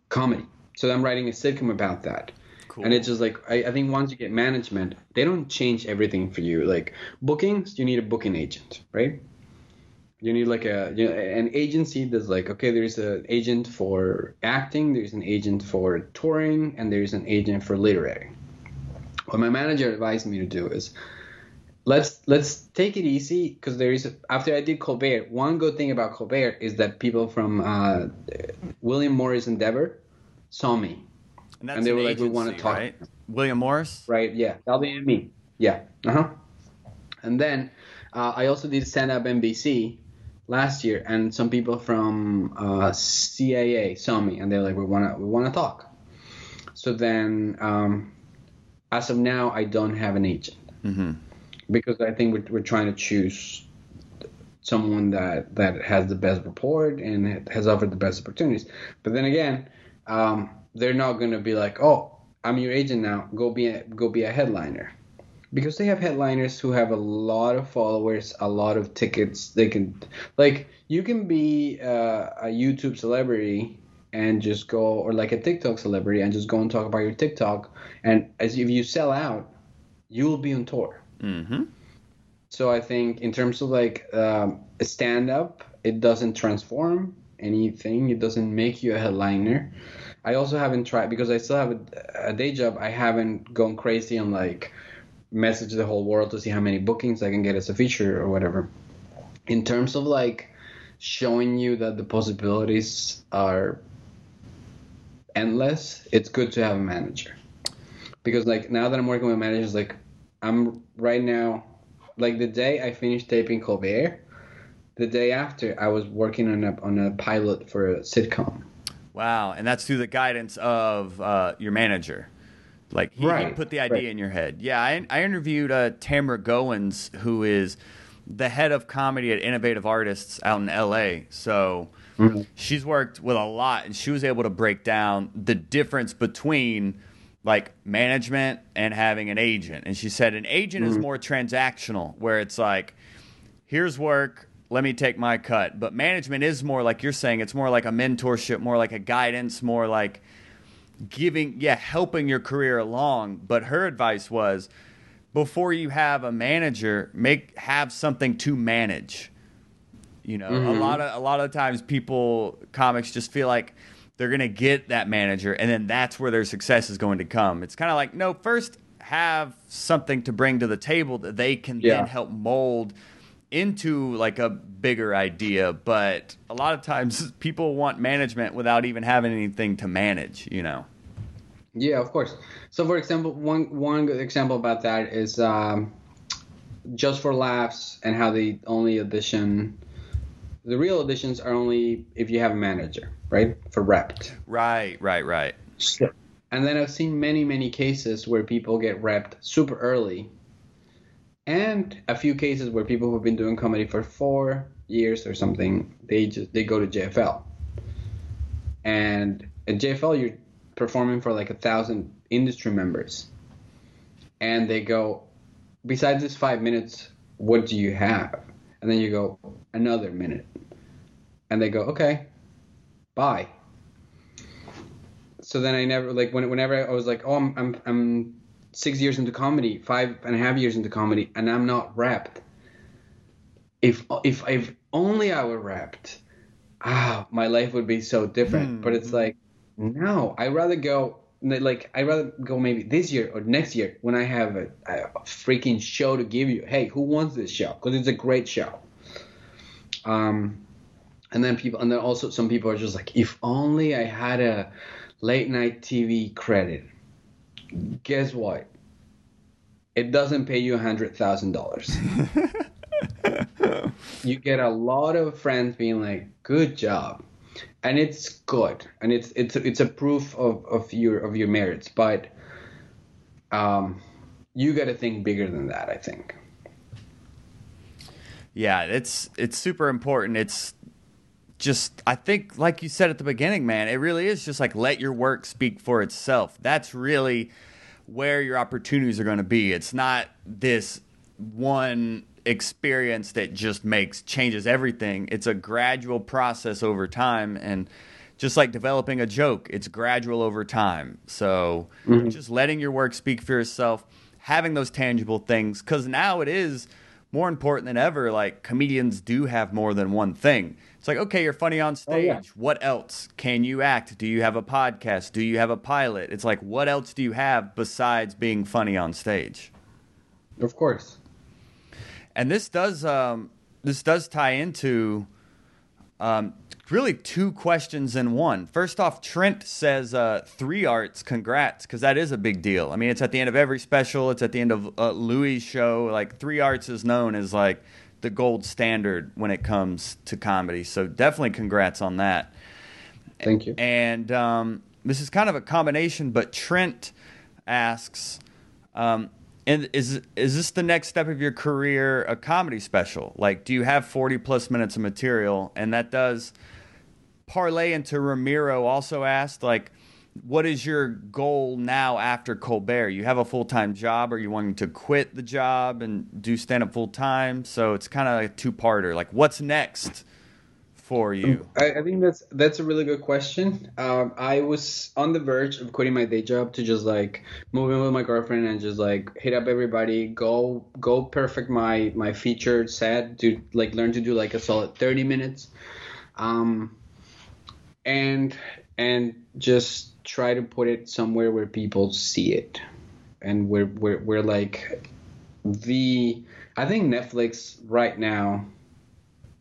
comedy. So I'm writing a sitcom about that. Cool. And it's just like I, I think once you get management, they don't change everything for you. Like bookings, you need a booking agent, right? You need like a you know, an agency that's like okay, there's an agent for acting, there's an agent for touring, and there's an agent for literary. What my manager advised me to do is let's let's take it easy because there is a, after I did Colbert, one good thing about Colbert is that people from uh, William Morris Endeavor saw me and, that's and they an were like, we wanna talk. Right? William Morris. right? Yeah, WME. Yeah. Uh huh. And then uh, I also did stand up NBC last year, and some people from uh, CAA saw me, and they're like, "We wanna, we wanna talk." So then, um, as of now, I don't have an agent Mm-hmm. because I think we're, we're trying to choose someone that that has the best report and has offered the best opportunities. But then again, um, they're not gonna be like, "Oh, I'm your agent now. Go be a, go be a headliner," because they have headliners who have a lot of followers, a lot of tickets. They can, like, you can be uh, a YouTube celebrity and just go, or like a TikTok celebrity and just go and talk about your TikTok, and as if you sell out, you will be on tour. Mm-hmm. So I think in terms of like um, a stand up, it doesn't transform anything. It doesn't make you a headliner. I also haven't tried because I still have a, a day job. I haven't gone crazy and like message the whole world to see how many bookings I can get as a feature or whatever. In terms of like showing you that the possibilities are endless, it's good to have a manager. Because like now that I'm working with managers, like I'm right now like the day I finished taping Colbert, the day after I was working on a on a pilot for a sitcom. Wow, and that's through the guidance of uh, your manager. Like he, he put the idea right. in your head. Yeah, I, I interviewed uh, Tamara Goins, who is the head of comedy at Innovative Artists out in L.A. So Mm-hmm. she's worked with a lot, and she was able to break down the difference between like management and having an agent. And she said an agent Mm-hmm. is more transactional, where it's like, here's work, let me take my cut. But management is more like you're saying, it's more like a mentorship, more like a guidance, more like giving, yeah, helping your career along. But her advice was before you have a manager, make have something to manage. You know, Mm-hmm. a lot of a lot of times people comics just feel like they're gonna get that manager, and then that's where their success is going to come. It's kind of like no, first have something to bring to the table that they can Yeah. then help mold into like a bigger idea. But a lot of times people want management without even having anything to manage. You know. Yeah, of course. So, for example, one one good example about that is um, just for laughs and how they only audition. The real auditions are only if you have a manager, right? For repped. Right, right, right. And then I've seen many, many cases where people get repped super early, and a few cases where people who've been doing comedy for four years or something, they just they go to JFL. And at JFL, you're performing for like a thousand industry members, and they go, besides this five minutes, what do you have? And then you go another minute, and they go, okay, bye so then I never like when, whenever I was like, oh, I'm, I'm I'm six years into comedy, five and a half years into comedy, and I'm not rapped. If if if only I were rapped, ah, my life would be so different. But it's like, no, I'd rather go like I'd rather go maybe this year or next year when I have a, a freaking show to give you. Hey, who wants this show? Because it's a great show. Um, and then people, and then also some people are just like, if only I had a late night TV credit. Guess what? It doesn't pay you a hundred thousand dollars. you get a lot of friends being like, "Good job," and it's good, and it's it's it's a proof of, of your of your merits. But um, you got to think bigger than that. I think. Yeah, it's it's super important. It's just I think like you said at the beginning, man, it really is just like let your work speak for itself. That's really where your opportunities are going to be. It's not this one experience that just makes changes everything. It's a gradual process over time and just like developing a joke, it's gradual over time. So mm-hmm. just letting your work speak for yourself, having those tangible things cuz now it is more important than ever like comedians do have more than one thing. It's like okay, you're funny on stage. yeah. What else? Can you act? Do you have a podcast? Do you have a pilot? It's like what else do you have besides being funny on stage? Of course. and this does um, this does tie into um, really two questions in one. First off, Trent says uh, three arts, congrats, because that is a big deal. I mean, it's at the end of every special. It's at the end of uh, Louis' show. Like three arts is known as like the gold standard when it comes to comedy. So definitely congrats on that. Thank you. And um, this is kind of a combination, but Trent asks, um, and is is this the next step of your career, a comedy special? Like, do you have forty plus minutes of material? And that does parlay into Ramiro. Also asked, like, what is your goal now after Colbert? You have a full time job, or you wanting to quit the job and do stand up full time? So it's kind of a two parter. Like, what's next for you? I, I think that's that's a really good question. Um, I was on the verge of quitting my day job to just like move in with my girlfriend and just like hit up everybody, go go perfect my my featured set, to like learn to do like a solid thirty minutes, um, and and just try to put it somewhere where people see it, and where where where like the I think Netflix right now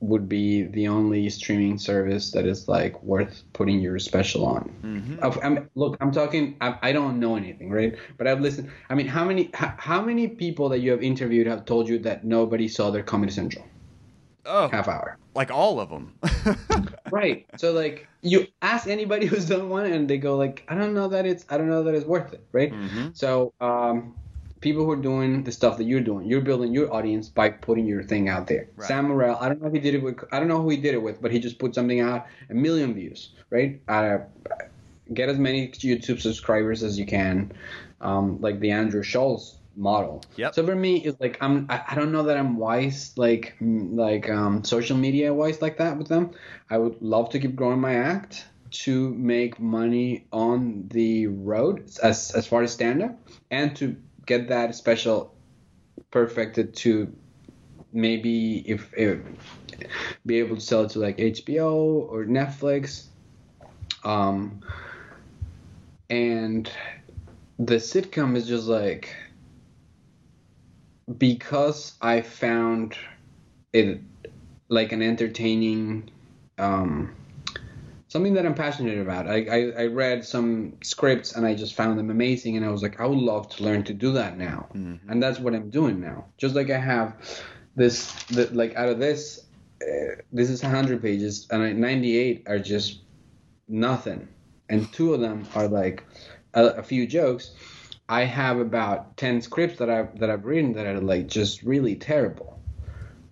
would be the only streaming service that is like worth putting your special on. Mm-hmm. Of- I'm, look, I'm talking. I, I don't know anything, right? But I've listened. I mean, how many how, how many people that you have interviewed have told you that nobody saw their Comedy Central Oh, half hour? like all of them. Right. So like you ask anybody who's done one, and they go like, I don't know that it's I don't know that it's worth it, right? So um, people who are doing the stuff that you're doing, you're building your audience by putting your thing out there. Right. Sam Morril, I don't know if he did it with, I don't know who he did it with, but he just put something out, a million views, right? Uh, get as many YouTube subscribers as you can, um, like the Andrew Schulz model. Yep. So for me, it's like I'm I, I don't know that I'm wise like like um, social media wise like that with them. I would love to keep growing my act to make money on the road as as far as stand up and to get that special perfected to maybe if, if be able to sell it to like HBO or Netflix. Um, and the sitcom is just like because I found it like an entertaining um, something that I'm passionate about. I, I, I, read some scripts and I just found them amazing, and I was like, I would love to learn to do that now, mm-hmm. and that's what I'm doing now. Just like I have this, the, like out of this, uh, this is 100 pages, and 98 are just nothing, and two of them are like a, a few jokes. I have about 10 scripts that I've that I've written that are like just really terrible,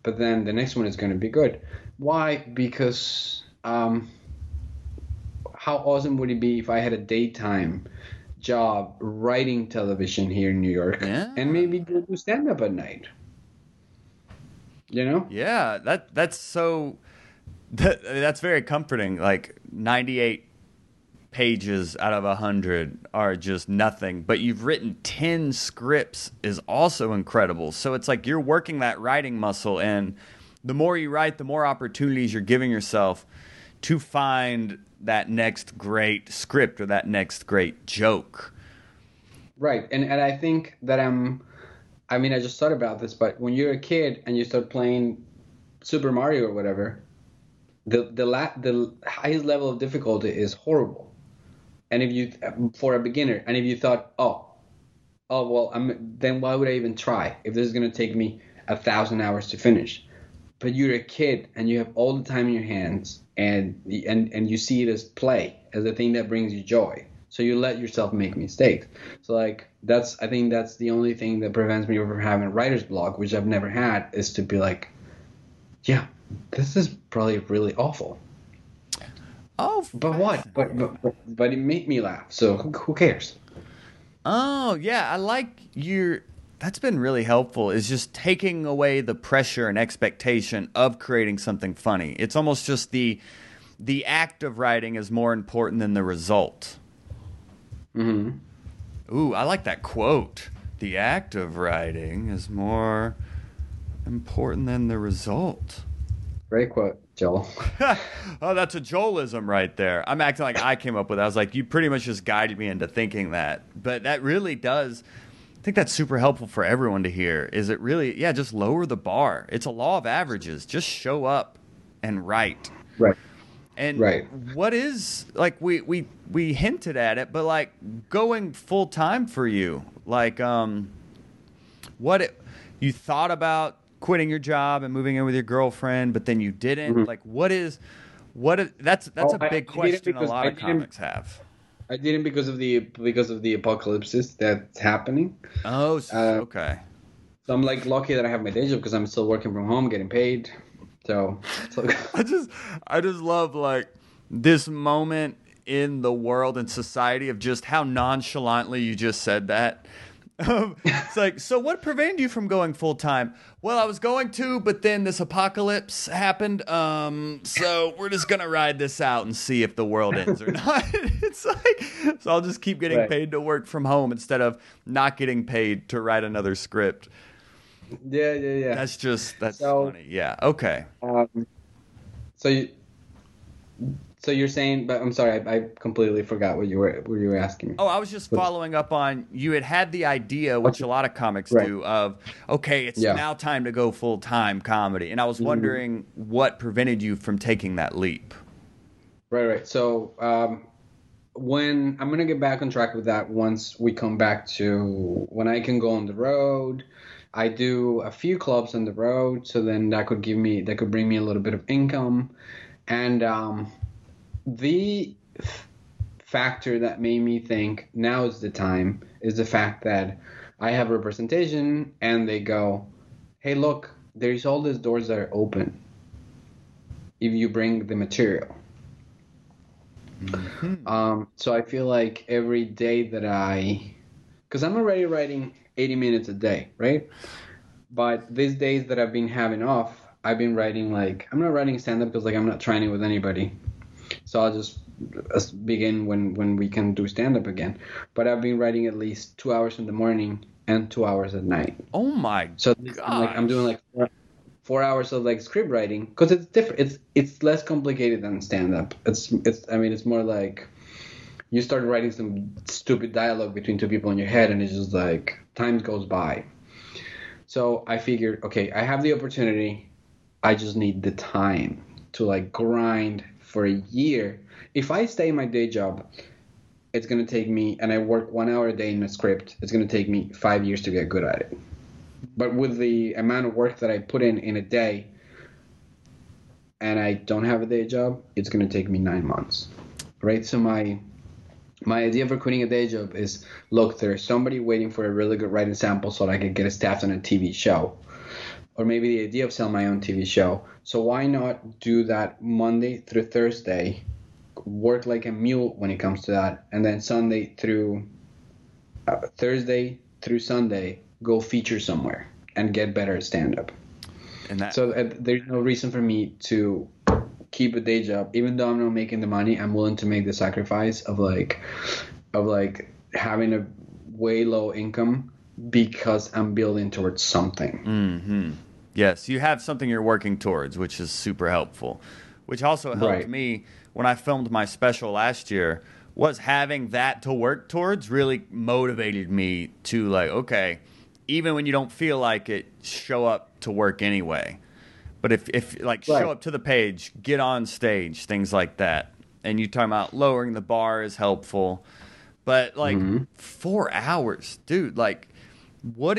but then the next one is going to be good. Why? Because um, how awesome would it be if I had a daytime job writing television here in New York yeah. and maybe do stand up at night? You know? Yeah, that that's so that, that's very comforting. Like 98 pages out of 100 are just nothing, but you've written 10 scripts is also incredible. So it's like you're working that writing muscle and the more you write, the more opportunities you're giving yourself to find that next great script or that next great joke. Right. And and I think that I'm I mean I just thought about this, but when you're a kid and you start playing Super Mario or whatever, the the la- the highest level of difficulty is horrible. And if you for a beginner, and if you thought, oh, oh well, I'm then why would I even try if this is gonna take me a thousand hours to finish? But you're a kid and you have all the time in your hands and and and you see it as play as a thing that brings you joy. So you let yourself make mistakes. So like that's i think that's the only thing that prevents me from having writer's block which i've never had is to be like yeah this is probably really awful oh but what but, but but, but it made me laugh so who, who cares oh yeah i like your that's been really helpful is just taking away the pressure and expectation of creating something funny. It's almost just the the act of writing is more important than the result. Mhm. Ooh, I like that quote. The act of writing is more important than the result. Great quote, Joel. oh, that's a Joelism right there. I'm acting like I came up with it. I was like, you pretty much just guided me into thinking that. But that really does I think that's super helpful for everyone to hear. Is it really, yeah, just lower the bar. It's a law of averages. Just show up and write. Right. And right. what is like we we we hinted at it, but like going full time for you, like um, what it, you thought about quitting your job and moving in with your girlfriend, but then you didn't. Mm-hmm. Like what is what is, that's that's oh, a big question a lot of comics have. I didn't because of the because of the apocalypses that's happening. Oh, uh, okay. So I'm like lucky that I have my day job because I'm still working from home, getting paid. So, so I just I just love like this moment in the world and society of just how nonchalantly you just said that. Um, it's like, so what prevented you from going full time? Well, I was going to, but then this apocalypse happened. Um, so we're just gonna ride this out and see if the world ends or not. it's like, so I'll just keep getting right. paid to work from home instead of not getting paid to write another script. Yeah, yeah, yeah. That's just that's so, funny. Yeah. Okay. Um, so you, so you're saying, but I'm sorry, I, I, completely forgot what you were what you were asking. Me. Oh, I was just following up on you had had the idea, which a lot of comics right. do, of okay, it's yeah. now time to go full time comedy, and I was mm-hmm. wondering mm-hmm. what prevented you from taking that leap. Right, right. So um, when I'm gonna get back on track with that once we come back to when I can go on the road. I do a few clubs on the road, so then that could give me that could bring me a little bit of income, and um, the factor that made me think now is the time is the fact that I have representation and they go, hey, look, there's all these doors that are open if you bring the material. Mm-hmm. Um, so I feel like every day that I, because I'm already writing 80 minutes a day, right? But these days that I've been having off, I've been writing like I'm not writing stand up because like I'm not training with anybody. So I'll just uh, begin when when we can do stand up again. But I've been writing at least two hours in the morning and two hours at night. Oh my! So I'm like I'm doing like four, four hours of like script writing because it's different. It's it's less complicated than stand up. It's it's I mean it's more like you start writing some stupid dialogue between two people in your head and it's just like time goes by. So I figured, okay, I have the opportunity. I just need the time to like grind for a year. If I stay in my day job, it's gonna take me, and I work one hour a day in a script. It's gonna take me five years to get good at it. But with the amount of work that I put in in a day, and I don't have a day job, it's gonna take me nine months, right? So my my idea for quitting a day job is look, there's somebody waiting for a really good writing sample so that I can get a staff on a TV show. Or maybe the idea of selling my own TV show. So why not do that Monday through Thursday, work like a mule when it comes to that, and then Sunday through uh, Thursday through Sunday, go feature somewhere and get better at stand up. And that- so uh, there's no reason for me to keep a day job, even though I'm not making the money. I'm willing to make the sacrifice of like, of like having a way low income because I'm building towards something. Mm-hmm. Yes, you have something you're working towards, which is super helpful. Which also helped right. me when I filmed my special last year. Was having that to work towards really motivated me to like, okay, even when you don't feel like it, show up to work anyway. But if, if like right. show up to the page, get on stage, things like that. And you talking about lowering the bar is helpful. But like mm-hmm. four hours, dude, like what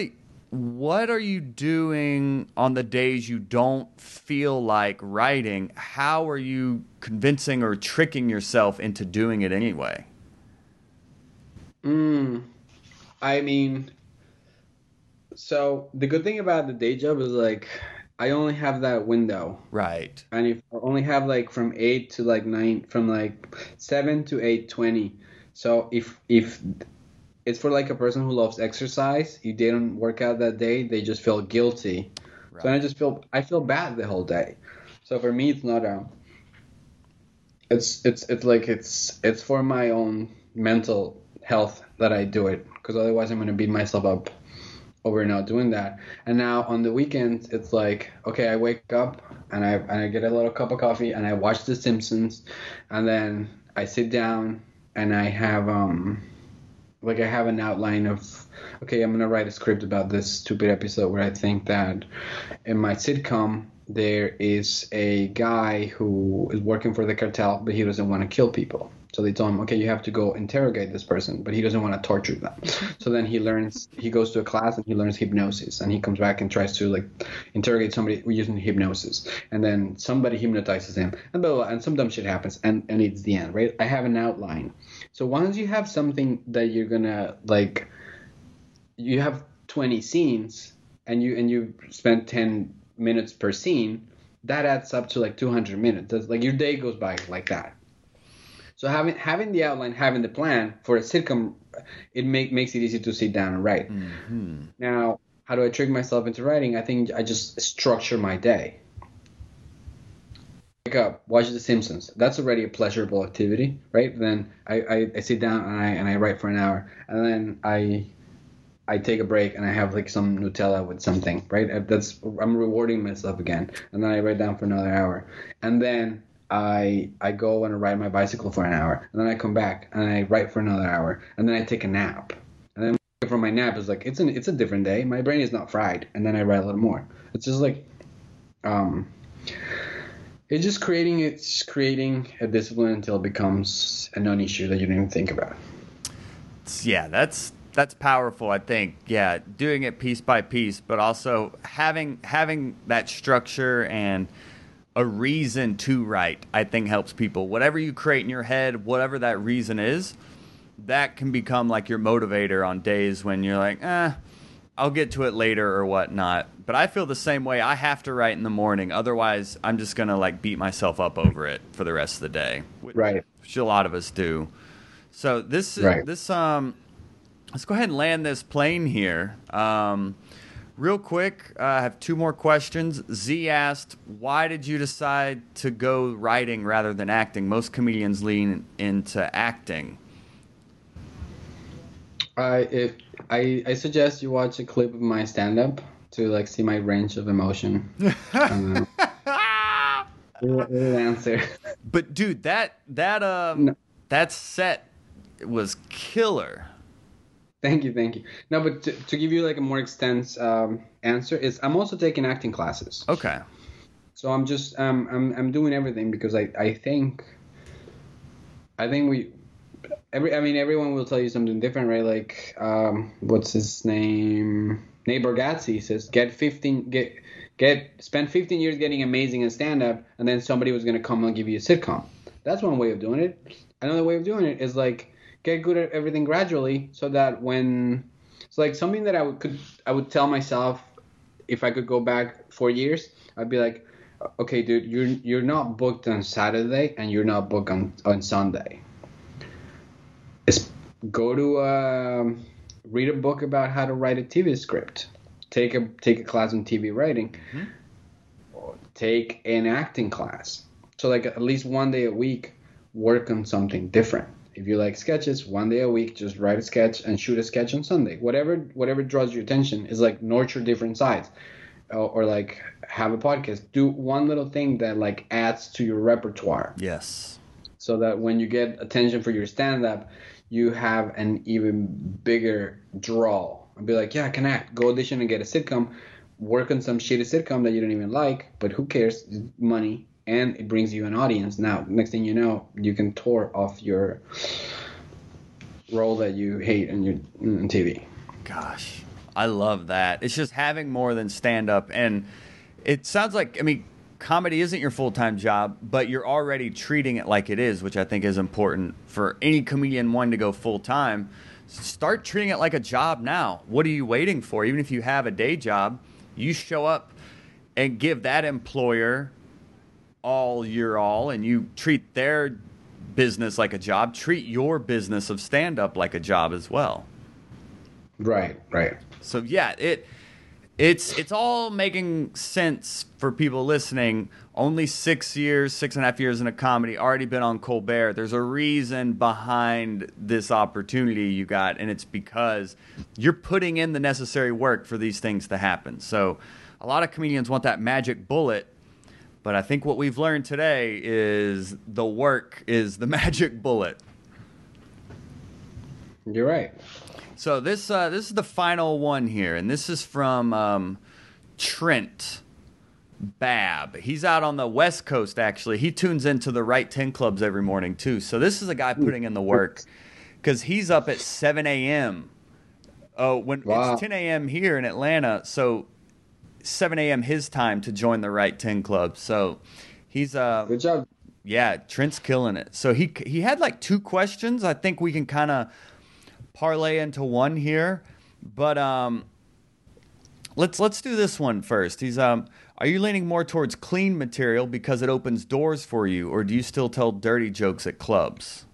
what are you doing on the days you don't feel like writing? How are you convincing or tricking yourself into doing it anyway? Mm, I mean, so the good thing about the day job is like I only have that window. Right. And if I only have like from eight to like nine, from like seven to eight twenty. So if if it's for like a person who loves exercise, if they don't work out that day, they just feel guilty. Right. So I just feel I feel bad the whole day. So for me, it's not a. It's it's it's like it's it's for my own mental health that I do it because otherwise I'm gonna beat myself up over not doing that. And now on the weekends, it's like, okay, I wake up and I and I get a little cup of coffee and I watch The Simpsons, and then I sit down and I have um like I have an outline of okay, I'm gonna write a script about this stupid episode where I think that in my sitcom there is a guy who is working for the cartel but he doesn't want to kill people so they told him, okay, you have to go interrogate this person, but he doesn't want to torture them. so then he learns, he goes to a class and he learns hypnosis, and he comes back and tries to like interrogate somebody using hypnosis, and then somebody hypnotizes him, and blah, blah, blah and some dumb shit happens, and and it's the end, right? I have an outline. So once you have something that you're gonna like, you have 20 scenes, and you and you spend 10 minutes per scene, that adds up to like 200 minutes. That's, like your day goes by like that so having having the outline, having the plan for a sitcom, it make, makes it easy to sit down and write. Mm-hmm. Now, how do I trick myself into writing? I think I just structure my day. Wake up, watch The Simpsons. That's already a pleasurable activity, right? Then I, I, I sit down and I and I write for an hour, and then I I take a break and I have like some Nutella with something, right? That's I'm rewarding myself again, and then I write down for another hour, and then I I go and I ride my bicycle for an hour, and then I come back and I write for another hour, and then I take a nap, and then from my nap is like it's an it's a different day. My brain is not fried, and then I write a little more. It's just like, um, it's just creating it's creating a discipline until it becomes a non-issue that you don't even think about. Yeah, that's that's powerful. I think. Yeah, doing it piece by piece, but also having having that structure and a reason to write, I think helps people. Whatever you create in your head, whatever that reason is, that can become like your motivator on days when you're like, eh, I'll get to it later or whatnot. But I feel the same way. I have to write in the morning. Otherwise, I'm just going to like beat myself up over it for the rest of the day. Right. Which a lot of us do. So this, right. this, um, let's go ahead and land this plane here. Um, Real quick, uh, I have two more questions. Z asked, "Why did you decide to go writing rather than acting? Most comedians lean into acting." I if I I suggest you watch a clip of my stand-up to like see my range of emotion. uh, answer. But dude, that that um No. that set was killer. Thank you, thank you. No, but to, to give you like a more extensive um, answer is I'm also taking acting classes. Okay. So I'm just um, I'm I'm doing everything because I I think I think we every I mean everyone will tell you something different, right? Like um, what's his name? Nate Bargatze says get 15 get get spend 15 years getting amazing in stand up and then somebody was going to come and give you a sitcom. That's one way of doing it. Another way of doing it is like get good at everything gradually so that when it's like something that I would could I would tell myself if I could go back 4 years, I'd be like okay, dude, you're you're not booked on Saturday and you're not booked on on Sunday. It's go to um, read a book about how to write a TV script. Take a take a class on TV writing. Or Take an acting class. So like at least one day a week, work on something different. If you like sketches, one day a week, just write a sketch and shoot a sketch on Sunday. Whatever whatever draws your attention is like nurture different sides or, or like have a podcast do one little thing that like adds to your repertoire Yes. so that when you get attention for your stand up you have an even bigger draw. And be like yeah i can go audition and get a sitcom work on some shitty sitcom that you don't even like but who cares? Money and it brings you an audience. Now next thing you know you can tour off your role that you hate on your on tv Gosh, I love that. It's just having more than stand up. And it sounds like, I mean, comedy isn't your full time job, but you're already treating it like it is, which I think is important for any comedian wanting to go full time. Start treating it like a job now. What are you waiting for? Even if you have a day job, you show up and give that employer all your all, and you treat their business like a job. Treat your business of stand up like a job as well. right right So yeah, it it's it's all making sense for people listening. Only six years, six and a half years in a comedy, already been on Colbert. There's a reason behind this opportunity you got, and it's because you're putting in the necessary work for these things to happen. So a lot of comedians want that magic bullet, but I think what we've learned today is the work is the magic bullet. you're right So this uh, this is the final one here, and this is from um, Trent Bab. He's out on the West Coast. Actually, he tunes into the Write Ten Clubs every morning too. So this is a guy putting in the work because he's up at seven a.m. Oh, when Wow. it's ten a.m. here in Atlanta, so seven a.m. his time to join the Write Ten Club. So he's uh good job yeah, Trent's killing it. So he he had like two questions. I think we can kind of parlay into one here, but um, let's let's do this one first. He's um, are you leaning more towards clean material because it opens doors for you, or do you still tell dirty jokes at clubs?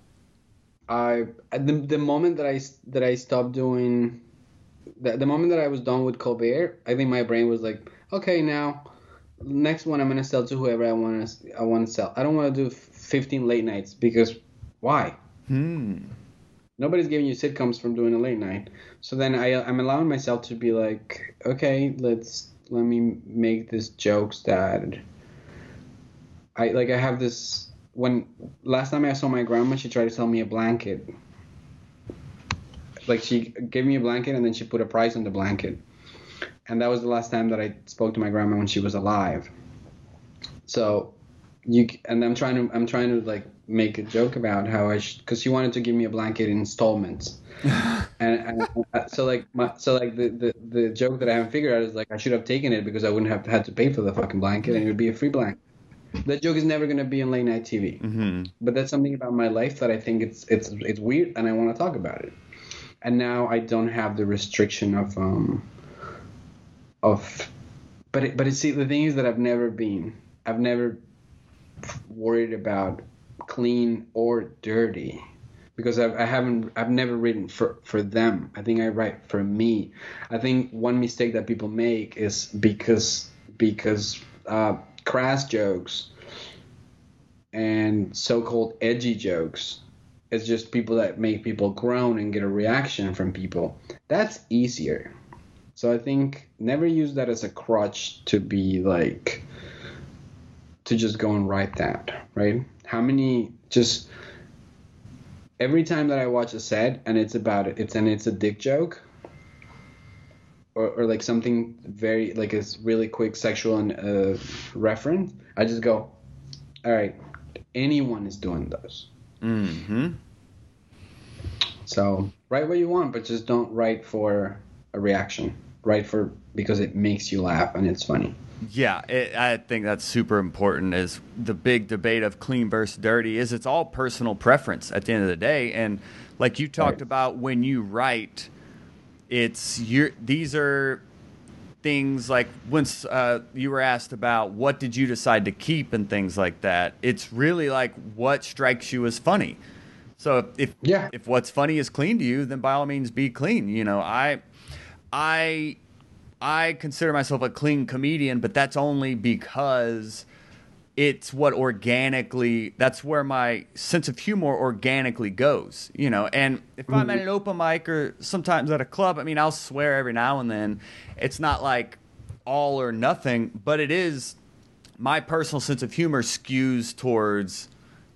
I the, the moment that I that I stopped doing the, the moment that I was done with Colbert, I think my brain was like, okay, now next one I'm gonna sell to whoever I want to I want to sell. I don't want to do 15 late nights because why? Hmm. Nobody's giving you sitcoms from doing a late night. So then I I'm allowing myself to be like, okay, let's let me make this jokes that I like. I have this when last time I saw my grandma, she tried to sell me a blanket. Like she gave me a blanket and then she put a price on the blanket, and that was the last time that I spoke to my grandma when she was alive. So you and I'm trying to I'm trying to like make a joke about how I should, because she wanted to give me a blanket in installments. and, and uh, so like my so like the, the the joke that I haven't figured out is like I should have taken it because I wouldn't have had to pay for the fucking blanket and it would be a free blanket. That joke is never gonna be on late night TV. hmm But that's something about my life that I think it's it's it's weird and I want to talk about it. And now I don't have the restriction of um of but it, but it, see the thing is that I've never been I've never worried about clean or dirty because I've, I haven't I've never written for for them. I think I write for me. I think one mistake that people make is because because uh, crass jokes and so-called edgy jokes it's just people that make people groan and get a reaction from people that's easier So I think never use that as a crutch to be like to just go and write that, right? How many just every time that I watch a set and it's about it, it's and it's a dick joke or, or like something very like a really quick sexual and uh, reference, I just go, all right, anyone is doing those. Mm-hmm. So write what you want, but just don't write for a reaction. Write for because it makes you laugh and it's funny. Yeah, it, I think that's super important. Is the big debate of clean versus dirty? Is it's all personal preference at the end of the day, and like you talked right. about when you write, it's your these are things like once uh, you were asked about what did you decide to keep and things like that. It's really like what strikes you as funny. So if yeah. if what's funny is clean to you, then by all means be clean. You know, I I I consider myself a clean comedian, but that's only because it's what organically that's where my sense of humor organically goes you know and if i'm at an open mic or sometimes at a club i mean i'll swear every now and then it's not like all or nothing but it is my personal sense of humor skews towards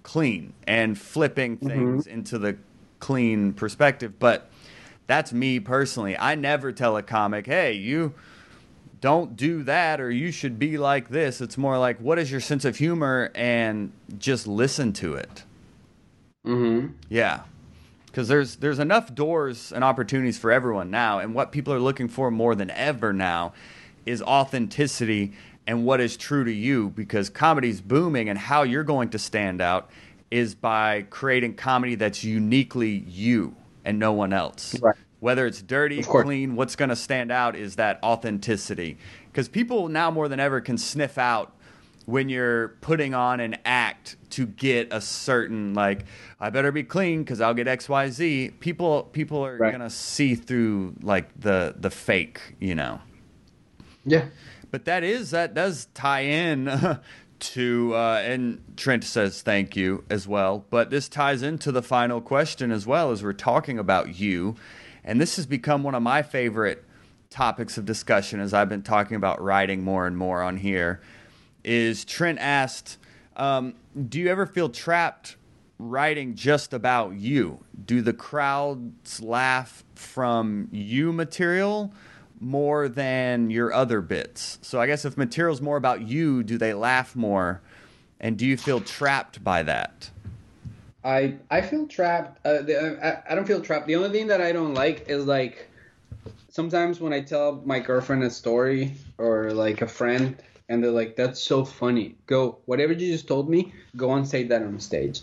clean and flipping mm-hmm. things mm-hmm. into the clean perspective but that's me personally. I never tell a comic, hey, you don't do that or you should be like this. It's more like, what is your sense of humor and just listen to it. Mm-hmm. Yeah. Because there's there's enough doors and opportunities for everyone now, and what people are looking for more than ever now is authenticity and what is true to you. Because comedy's booming, and how you're going to stand out is by creating comedy that's uniquely you and no one else. Right. Whether it's dirty, clean, what's going to stand out is that authenticity. Because people now more than ever can sniff out when you're putting on an act to get a certain like I better be clean because I'll get X Y Z. People people are right. gonna see through like the the fake, you know. Yeah. But that is that does tie in to uh, and Trent says thank you as well. But this ties into the final question as well as we're talking about you, and this has become one of my favorite topics of discussion as I've been talking about writing more and more on here. Is Trent asked, um, "Do you ever feel trapped writing just about you? Do the crowds laugh from you material?" More than your other bits. So I guess if material's more about you, do they laugh more? And do you feel trapped by that? I I feel trapped. Uh, the, I, I don't feel trapped. The only thing that I don't like is like sometimes when I tell my girlfriend a story or like a friend and they're like, "That's so funny." Go whatever you just told me. Go and say that on stage,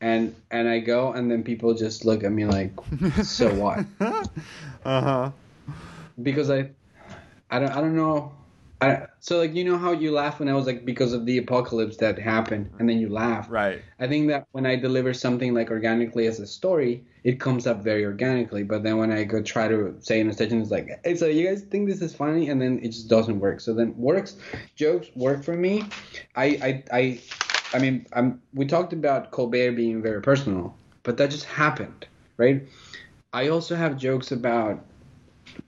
and and I go and then people just look at me like, "So what?" uh huh because I, I don't, I don't know. I, so like you know how you laugh when I was like because of the apocalypse that happened and then you laugh. Right. I think that when I deliver something like organically as a story, it comes up very organically. But then when I go try to say in a session, it's like, hey, so you guys think this is funny, and then it just doesn't work. So then works, jokes work for me. I I I, I mean, I'm we talked about Colbert being very personal, but that just happened, right? I also have jokes about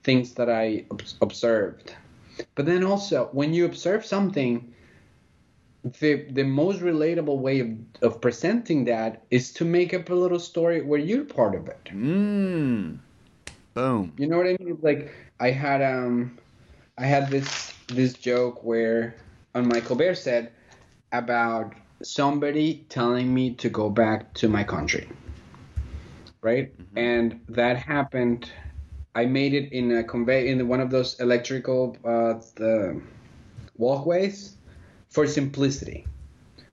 things that I observed. But then also, when you observe something, the the most relatable way of, of presenting that is to make up a little story where you're part of it. Mm. Boom. You know what I mean? Like I had um I had this this joke where on my Colbert said about somebody telling me to go back to my country. Right? Mm-hmm. And that happened I made it in a convey in one of those electrical uh, the walkways for simplicity,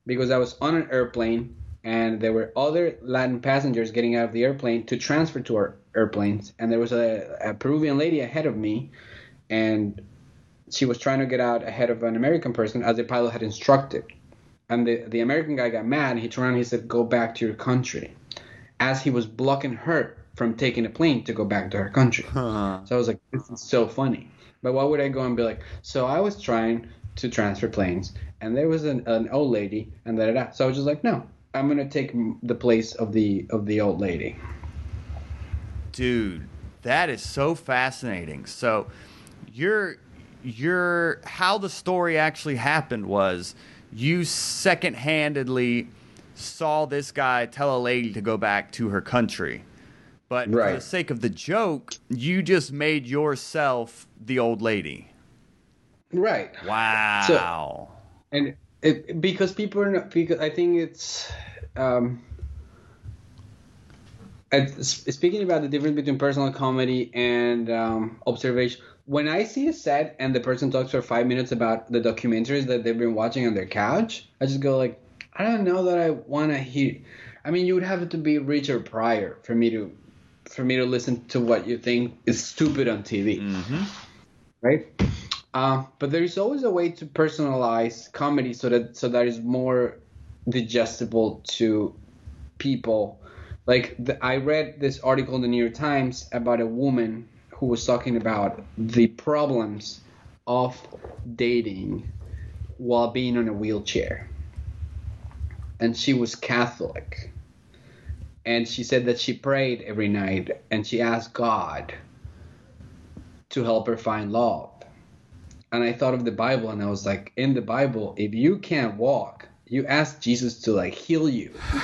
because I was on an airplane and there were other Latin passengers getting out of the airplane to transfer to our airplanes, and there was a, a Peruvian lady ahead of me, and she was trying to get out ahead of an American person as the pilot had instructed. And the, the American guy got mad. He turned around and he said, Go back to your country. As he was blocking her from taking a plane to go back to her country. Huh. So I was like, this is so funny. But why would I go and be like, so I was trying to transfer planes, and there was an, an old lady, and da da da. So I was just like, no, I'm gonna take the place of the of the old lady. Dude, that is so fascinating. So Your your how the story actually happened was you second-handedly saw this guy tell a lady to go back to her country. But for the sake of the joke, you just made yourself the old lady. Right. Wow. and it, because people are not because I think it's um speaking about the difference between personal comedy and um, observation when I see a set and the person talks for five minutes about the documentaries that they've been watching on their couch, I just go like, I don't know that I want to hear. I mean, you would have to be Richard Pryor for me to for me to listen to what you think is stupid on TV hmm right? Uh, but there is always a way to personalize comedy so that so that is more digestible to people. Like the, I read this article in the New York Times about a woman who was talking about the problems of dating while being on a wheelchair, and she was Catholic. And she said that she prayed every night and she asked God to help her find love. And I thought of the Bible and I was like, in the Bible, if you can't walk, you ask Jesus to like heal you.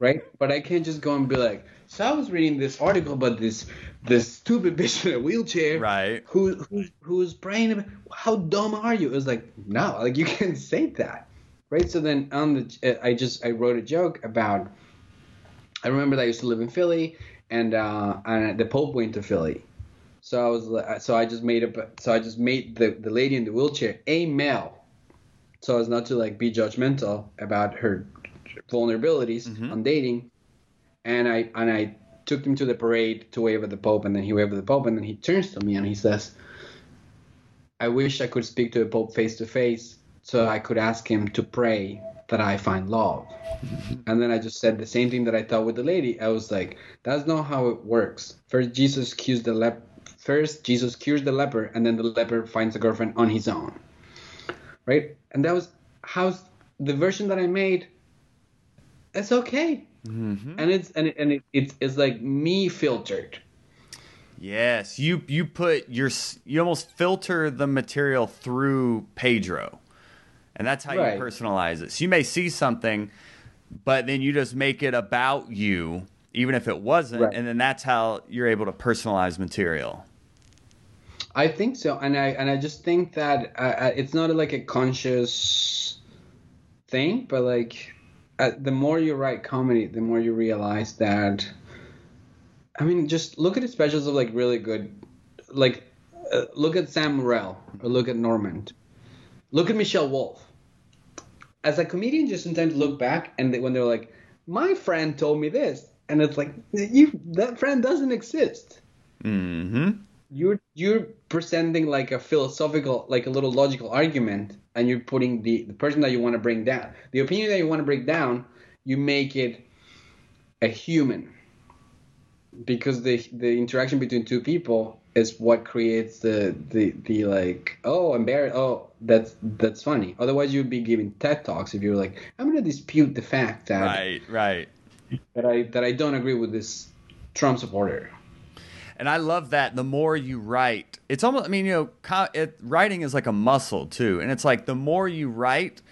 right? But I can't just go and be like, so I was reading this article about this this stupid bitch in a wheelchair Right. who, who who's praying about how dumb are you? It was like, no, like you can't say that. Right? So then on the I just I wrote a joke about I remember that I used to live in Philly and uh and the Pope went to Philly. So I was li- so I just made up so I just made the the lady in the wheelchair a male. So as not to like be judgmental about her vulnerabilities Mhm. on dating. And I and I took him to the parade to wave at the Pope and then he waved at the Pope and then he turns to me and he says I wish I could speak to the Pope face to face so I could ask him to pray that I find love. And then I just said the same thing that I thought with the lady. I was like, that's not how it works. First Jesus cures the lep first Jesus cures the leper and then the leper finds a girlfriend on his own. Right? And that was how the version that I made it's okay. hmm And it's and, it, and it, it's it's like me filtered. Yes, you you put your you almost filter the material through Pedro, and that's how Right. you personalize it. So you may see something, but then you just make it about you, even if it wasn't, Right. and then that's how you're able to personalize material. I think so, and I and I just think that uh, uh, it's not like a conscious thing, but like uh, the more you write comedy, the more you realize that. I mean, just look at the specials of like really good, like uh, look at Sam Morril or look at Normand, look at Michelle Wolf. As a comedian, just sometimes look back and they, when they're like, "My friend told me this," and it's like, "You that friend doesn't exist." Mm-hmm. you're you're presenting like a philosophical like a little logical argument and you're putting the the person that you want to bring down the opinion that you want to break down you make it a human because the the interaction between two people is what creates the the the like oh embarrass oh that's that's funny otherwise you'd be giving ted talks if you're like i'm going to dispute the fact that Right, right. that i that i don't agree with this trump supporter And I love that. The more you write, it's almost. I mean, you know, co- it, writing is like a muscle too, and it's like the more you write,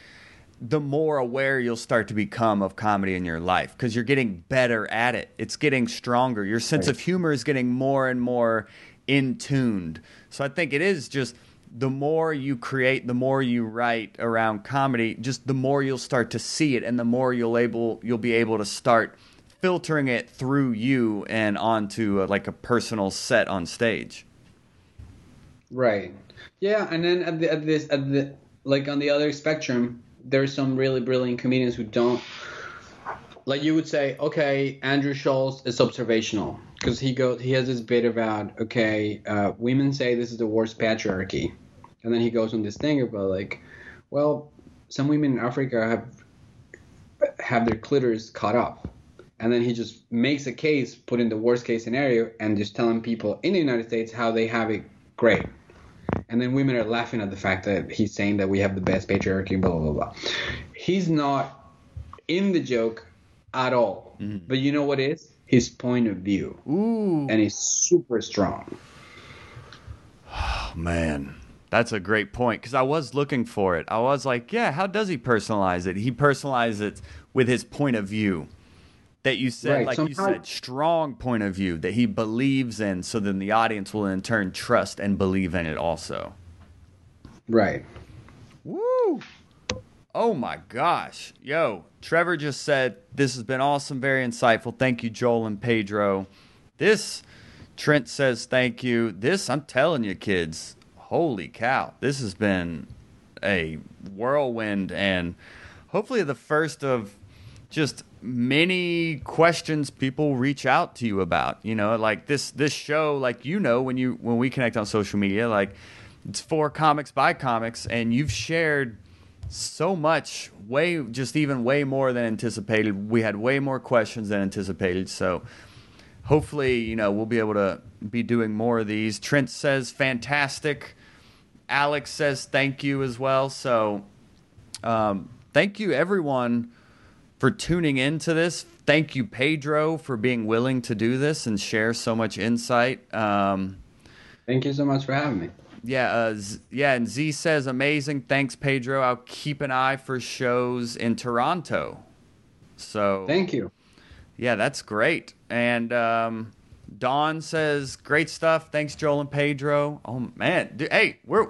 the more aware you'll start to become of comedy in your life because you're getting better at it. It's getting stronger. Your sense of humor is getting more and more in tuned. So I think it is just the more you create, the more you write around comedy, just the more you'll start to see it, and the more you'll able you'll be able to start filtering it through you and onto a, like a personal set on stage. Right. Yeah, and then at the at this at the like on the other spectrum, there's some really brilliant comedians who don't like you would say, okay, Andrew Schulz is observational because he goes he has this bit about okay, uh, women say this is the worst patriarchy, and then he goes on this thing about like, well, some women in Africa have have their clitoris cut off. And then he just makes a case, put in the worst case scenario, and just telling people in the United States how they have it great. And then women are laughing at the fact that he's saying that we have the best patriarchy, blah, blah, blah. He's not in the joke at all. Mm-hmm. But you know what is? His point of view. Ooh. And it's super strong. man. That's a great point because I was looking for it. I was like, yeah, how does he personalize it? He personalizes it with his point of view that you said, Right, like you said, strong point of view that he believes in, so then the audience will in turn trust and believe in it also. Right. Woo! Oh my gosh. Yo, Trevor just said, This has been awesome, very insightful. Thank you, Joel and Pedro. This, Trent says, Thank you. This, I'm telling you, kids, holy cow. This has been a whirlwind and hopefully the first of just many questions people reach out to you about you know like this this show like you know when you when we connect on social media like it's for comics by comics and you've shared so much way just even way more than anticipated we had way more questions than anticipated so hopefully you know we'll be able to be doing more of these trent says fantastic alex says thank you as well so um, thank you everyone for tuning into this. Thank you, Pedro, for being willing to do this and share so much insight. Um, Thank you so much for having me. Yeah, uh, Z- yeah, and Z says amazing. Thanks, Pedro. I'll keep an eye for shows in Toronto. So Thank you. yeah, that's great. And um, Dawn says great stuff. Thanks, Joel and Pedro. Oh man, Dude, hey, we're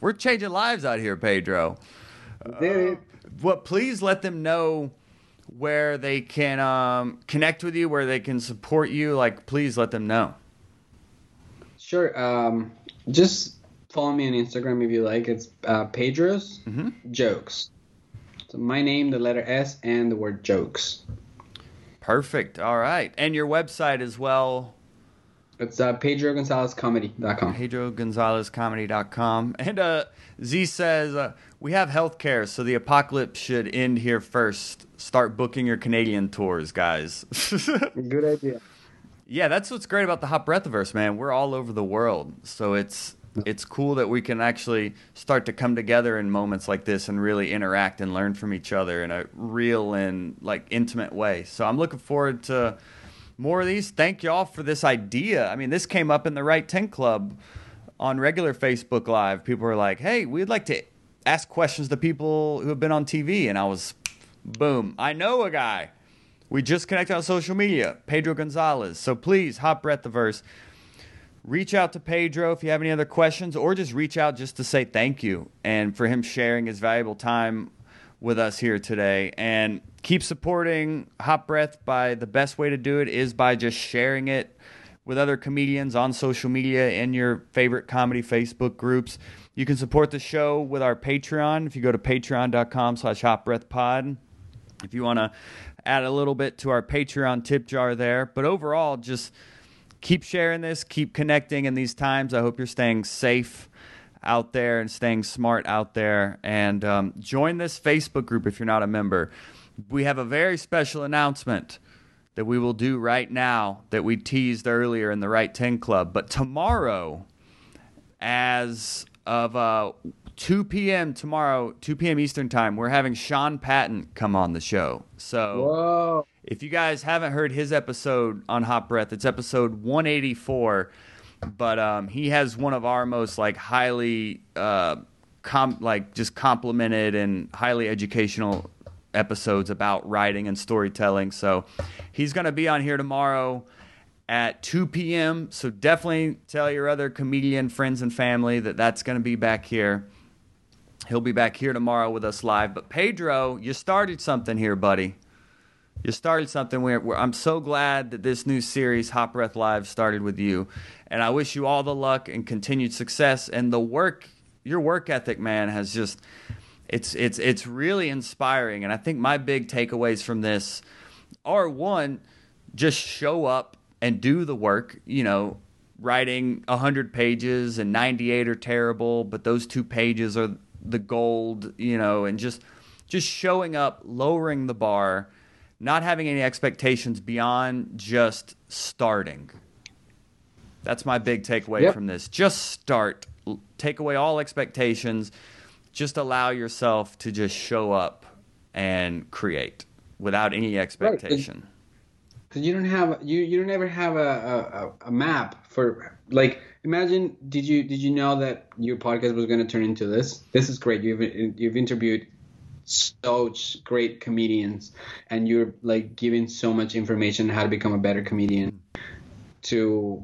we're changing lives out here, Pedro. Did it. What? Please let them know where they can um, connect with you, where they can support you. Like, please let them know. Sure. Um, just follow me on Instagram if you like. It's uh, Pedro's Mhm. Jokes. So my name, the letter S, and the word jokes. Perfect. All right, and your website as well. It's uh, PedroGonzalezComedy.com. PedroGonzalezComedy.com. And uh, Z says, uh, We have healthcare, so the apocalypse should end here first. Start booking your Canadian tours, guys. Good idea. Yeah, that's what's great about the Hot Breathiverse, man. We're all over the world. So it's. It's cool that we can actually start to come together in moments like this and really interact and learn from each other in a real and like intimate way. So I'm looking forward to more of these. Thank y'all for this idea. I mean, this came up in the Write 10 Club on regular Facebook Live. People were like, hey, we'd like to ask questions to people who have been on TV. And I was, boom, I know a guy. We just connected on social media, Pedro Gonzalez. So please, Hot Breathiverse, reach out to Pedro if you have any other questions, or just reach out just to say thank you and for him sharing his valuable time with us here today. And keep supporting Hot Breath by the best way to do it is by just sharing it with other comedians on social media in your favorite comedy Facebook groups. You can support the show with our Patreon if you go to patreon.com slash hotbreathpod if you want to add a little bit to our Patreon tip jar there. But overall, just keep sharing this, keep connecting in these times. I hope you're staying safe out there and staying smart out there. And um, join this Facebook group if you're not a member. We have a very special announcement that we will do right now that we teased earlier in the Write 10 Club. But tomorrow, as of uh, 2 p.m. tomorrow, 2 p.m. Eastern Time, we're having Sean Patton come on the show. So Whoa. if you guys haven't heard his episode on Hot Breath, it's episode 184. But um, he has one of our most like highly, uh, com- like just complimented and highly educational episodes about writing and storytelling. So he's going to be on here tomorrow at 2 p.m. So definitely tell your other comedian friends and family that that's going to be back here. He'll be back here tomorrow with us live. But Pedro, you started something here, buddy. You started something where, where I'm so glad that this new series, Hot Breath Live, started with you. And I wish you all the luck and continued success. And the work, your work ethic, man, has just it's it's it's really inspiring. And I think my big takeaways from this are one, just show up and do the work. You know, writing 100 pages and 98 are terrible, but those two pages are the gold, you know, and just just showing up, lowering the bar, not having any expectations beyond just starting. That's my big takeaway Yep. from this. Just start. Take away all expectations. Just allow yourself to just show up and create without any expectation. Because you don't have you you don't ever have a, a- a map for like imagine did you did you know that your podcast was going to turn into this? This is great. You've you've interviewed such great comedians and you're like giving so much information on how to become a better comedian to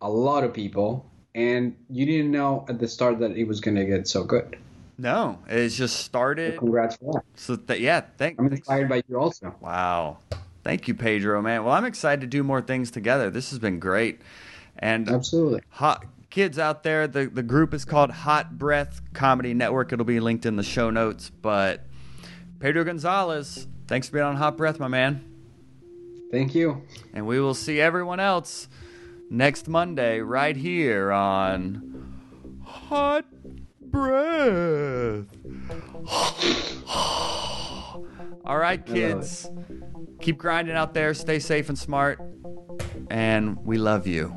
a lot of people and you didn't know at the start that it was going to get so good. No, it's just started. So congrats for that. So th- yeah, thank. I'm inspired by you also. Wow, thank you, Pedro, man. Well, I'm excited to do more things together. This has been great, and absolutely hot kids out there. The the group is called Hot Breath Comedy Network. It'll be linked in the show notes. But Pedro Gonzalez, thanks for being on Hot Breath, my man. Thank you. And we will see everyone else next Monday right here on Hot breath. All right, kids. Keep grinding out there. Stay safe and smart. And we love you.